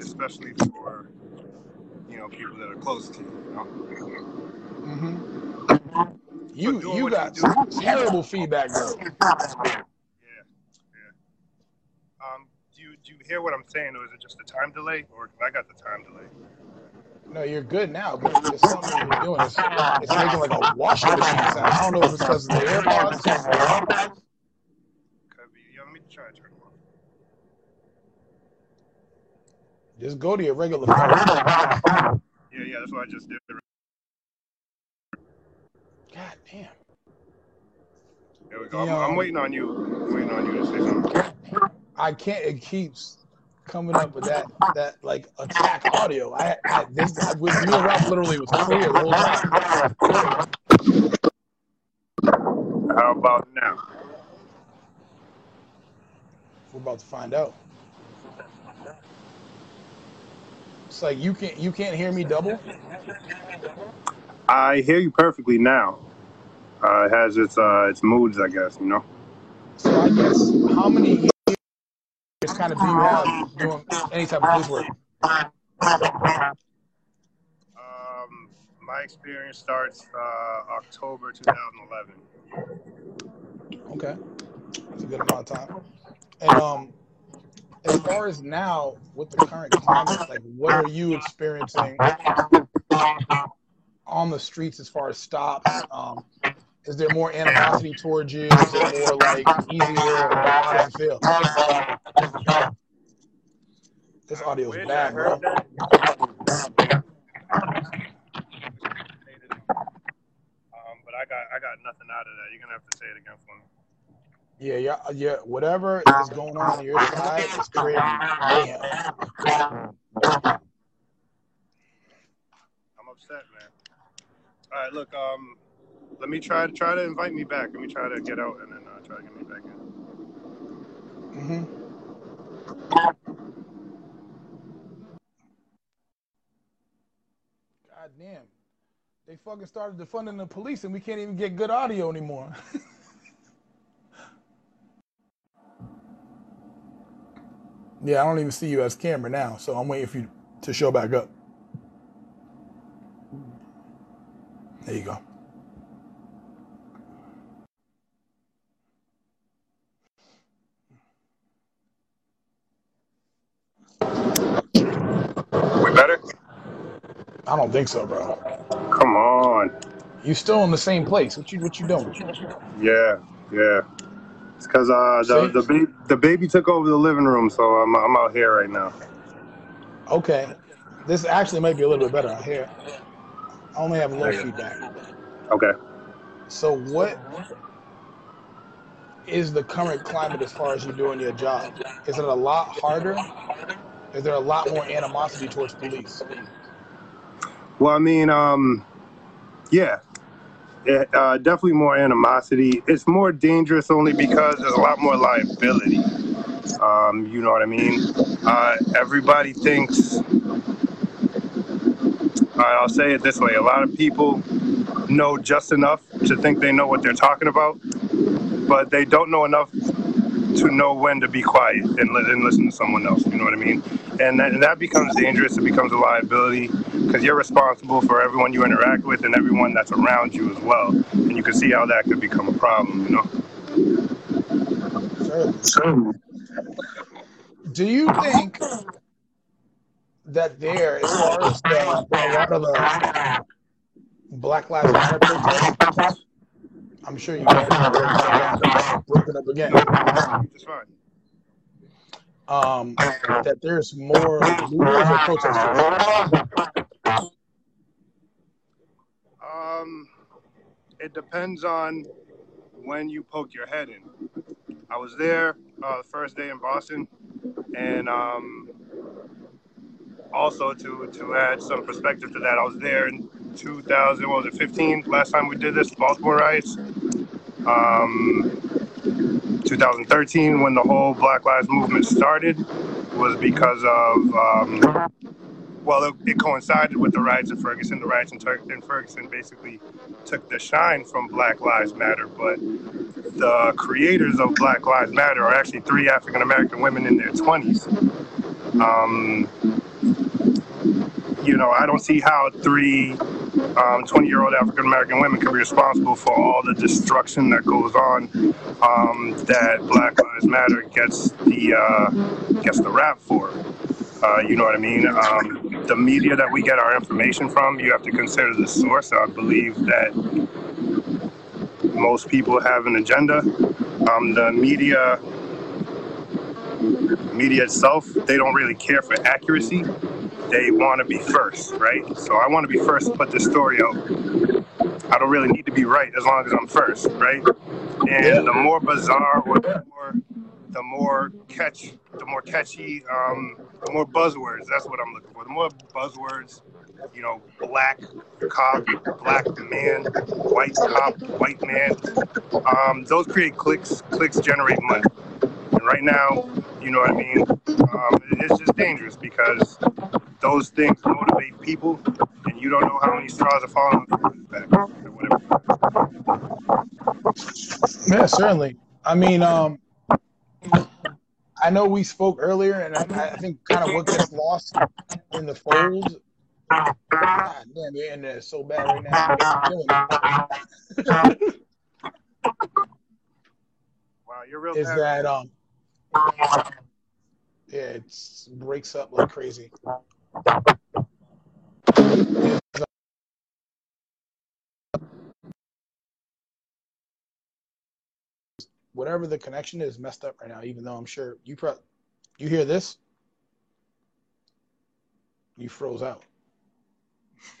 especially for you know people that are close to you. you know? hmm You you got you terrible feedback, though. Yeah, yeah. Um, do you hear what I'm saying, or is it just a time delay? Or I got the time delay. No, you're good now, but there's something you're doing. It's, it's making like a washing machine sound. I don't know if it's because of the AirPods. Could be. Yo, let me try to turn them off. Just go to your regular phone. Yeah, yeah, that's what I just did. God damn. There we go. I'm, I'm waiting on you. I'm waiting on you to say something. I can't. It keeps coming up with that that like attack audio. I, I this with me and Ralph literally was clear the whole time. How about now? We're about to find out. It's like you can't you can't hear me double. I hear you perfectly now. Uh, it has its uh, its moods, I guess. You know. So I guess how many years kind of do you have doing any type of police work? Um, my experience starts uh, October 2011. Okay, that's a good amount of time. And um, as far as now with the current climate, like what are you experiencing on the streets as far as stops? Um, is there more animosity towards you? Is it more like easier? How does it feel? This audio is bad, bro. Um, but I got I got nothing out of that. You're gonna have to say it again for me. Yeah, yeah, yeah. Whatever is going on on your side is creating mayhem. I'm upset, man. All right, look. Um, let me try to try to invite me back. Let me try to get out and then uh, try to get me back in. Mm-hmm. God damn. They fucking started defunding the police and we can't even get good audio anymore. yeah, I don't even see you as camera now, so I'm waiting for you to show back up. There you go. Better? I don't think so, bro. Come on. You still in the same place. What you what you doing? Yeah, yeah. It's because uh, the See? the baby the baby took over the living room, so I'm I'm out here right now. Okay. This actually might be a little bit better out here. I only have low Okay. feedback. Okay. So what is the current climate as far as you doing your job? Is it a lot harder? Is there a lot more animosity towards police? Well, I mean, um, yeah, it, uh, definitely more animosity. It's more dangerous only because there's a lot more liability. Um, you know what I mean? Uh, everybody thinks. Uh, I'll say it this way: a lot of people know just enough to think they know what they're talking about, but they don't know enough to know when to be quiet and, li- and listen to someone else. You know what I mean? And that, and that becomes dangerous. It becomes a liability because you're responsible for everyone you interact with and everyone that's around you as well. And you can see how that could become a problem. You know? Do you think that there, as far as the, a lot of the Black Lives Matter protests, I'm sure you guys are broken up again. It's fine. Um, that there's more looters or protesters. Um, it depends on when you poke your head in. I was there uh, the first day in Boston, and um, also to to add some perspective to that, I was there in 2000. What was it? 15. Last time we did this, Baltimore riots. Um, 2013, when the whole Black Lives Movement started, was because of um, well, it, it coincided with the riots in Ferguson. The riots in, Tur- in Ferguson basically took the shine from Black Lives Matter, but the creators of Black Lives Matter are actually three African American women in their 20s. Um, you know, I don't see how three 20 year old African American women can be responsible for all the destruction that goes on um, that Black Lives Matter gets the uh, gets the rap for. Uh, you know what I mean? Um, the media that we get our information from, you have to consider the source. I believe that most people have an agenda. Um, the media, media itself, they don't really care for accuracy. They want to be first, right? So I want to be first to put this story out. I don't really need to be right as long as I'm first, right? And the more bizarre or the more the more catch, the more catchy, um, the more buzzwords. That's what I'm looking for. The more buzzwords, you know, black cop, black man, white cop, white man. Um, those create clicks. Clicks generate money. And right now, you know what I mean. Um, it's just dangerous because those things motivate people, and you don't know how many straws are falling on whatever. Yeah, certainly. I mean, um, I know we spoke earlier, and I, I think kind of what gets lost in the folds. God damn, your internet is so bad right now. Wow, you're real Is bad. that um? Yeah, it breaks up like crazy. Whatever the connection is, messed up right now. Even though I'm sure you pro, you hear this, you froze out.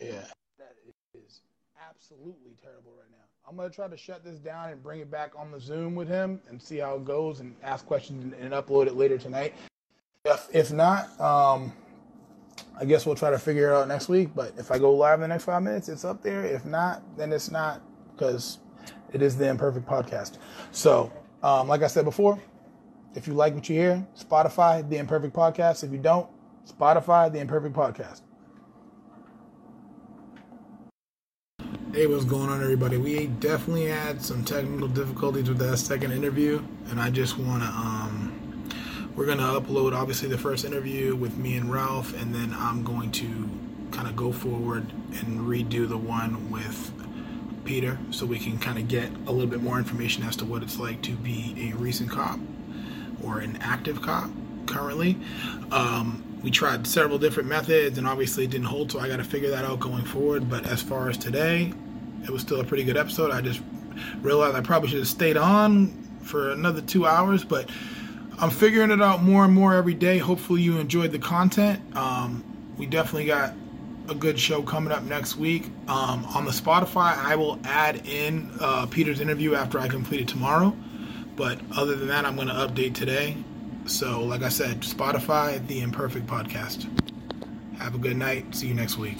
yeah, that is absolutely terrible right now. I'm gonna try to shut this down and bring it back on the Zoom with him and see how it goes and ask questions and, and upload it later tonight. If if not, um, I guess we'll try to figure it out next week. But if I go live in the next five minutes, it's up there. If not, then it's not because it is the imperfect podcast. So, um, like I said before, if you like what you hear, Spotify, the imperfect podcast. If you don't, Spotify, the imperfect podcast. Hey, what's going on, everybody? We definitely had some technical difficulties with that second interview, and I just want to, um, we're going to upload obviously the first interview with me and Ralph, and then I'm going to kind of go forward and redo the one with Peter so we can kind of get a little bit more information as to what it's like to be a recent cop or an active cop currently. Um, we tried several different methods and obviously it didn't hold, so I got to figure that out going forward. But as far as today, it was still a pretty good episode. I just realized I probably should have stayed on for another two hours, but I'm figuring it out more and more every day. Hopefully, you enjoyed the content. Um, we definitely got a good show coming up next week. Um, on the Spotify, I will add in uh, Peter's interview after I complete it tomorrow. But other than that, I'm going to update today. So, like I said, Spotify, The Imperfect Podcast. Have a good night. See you next week.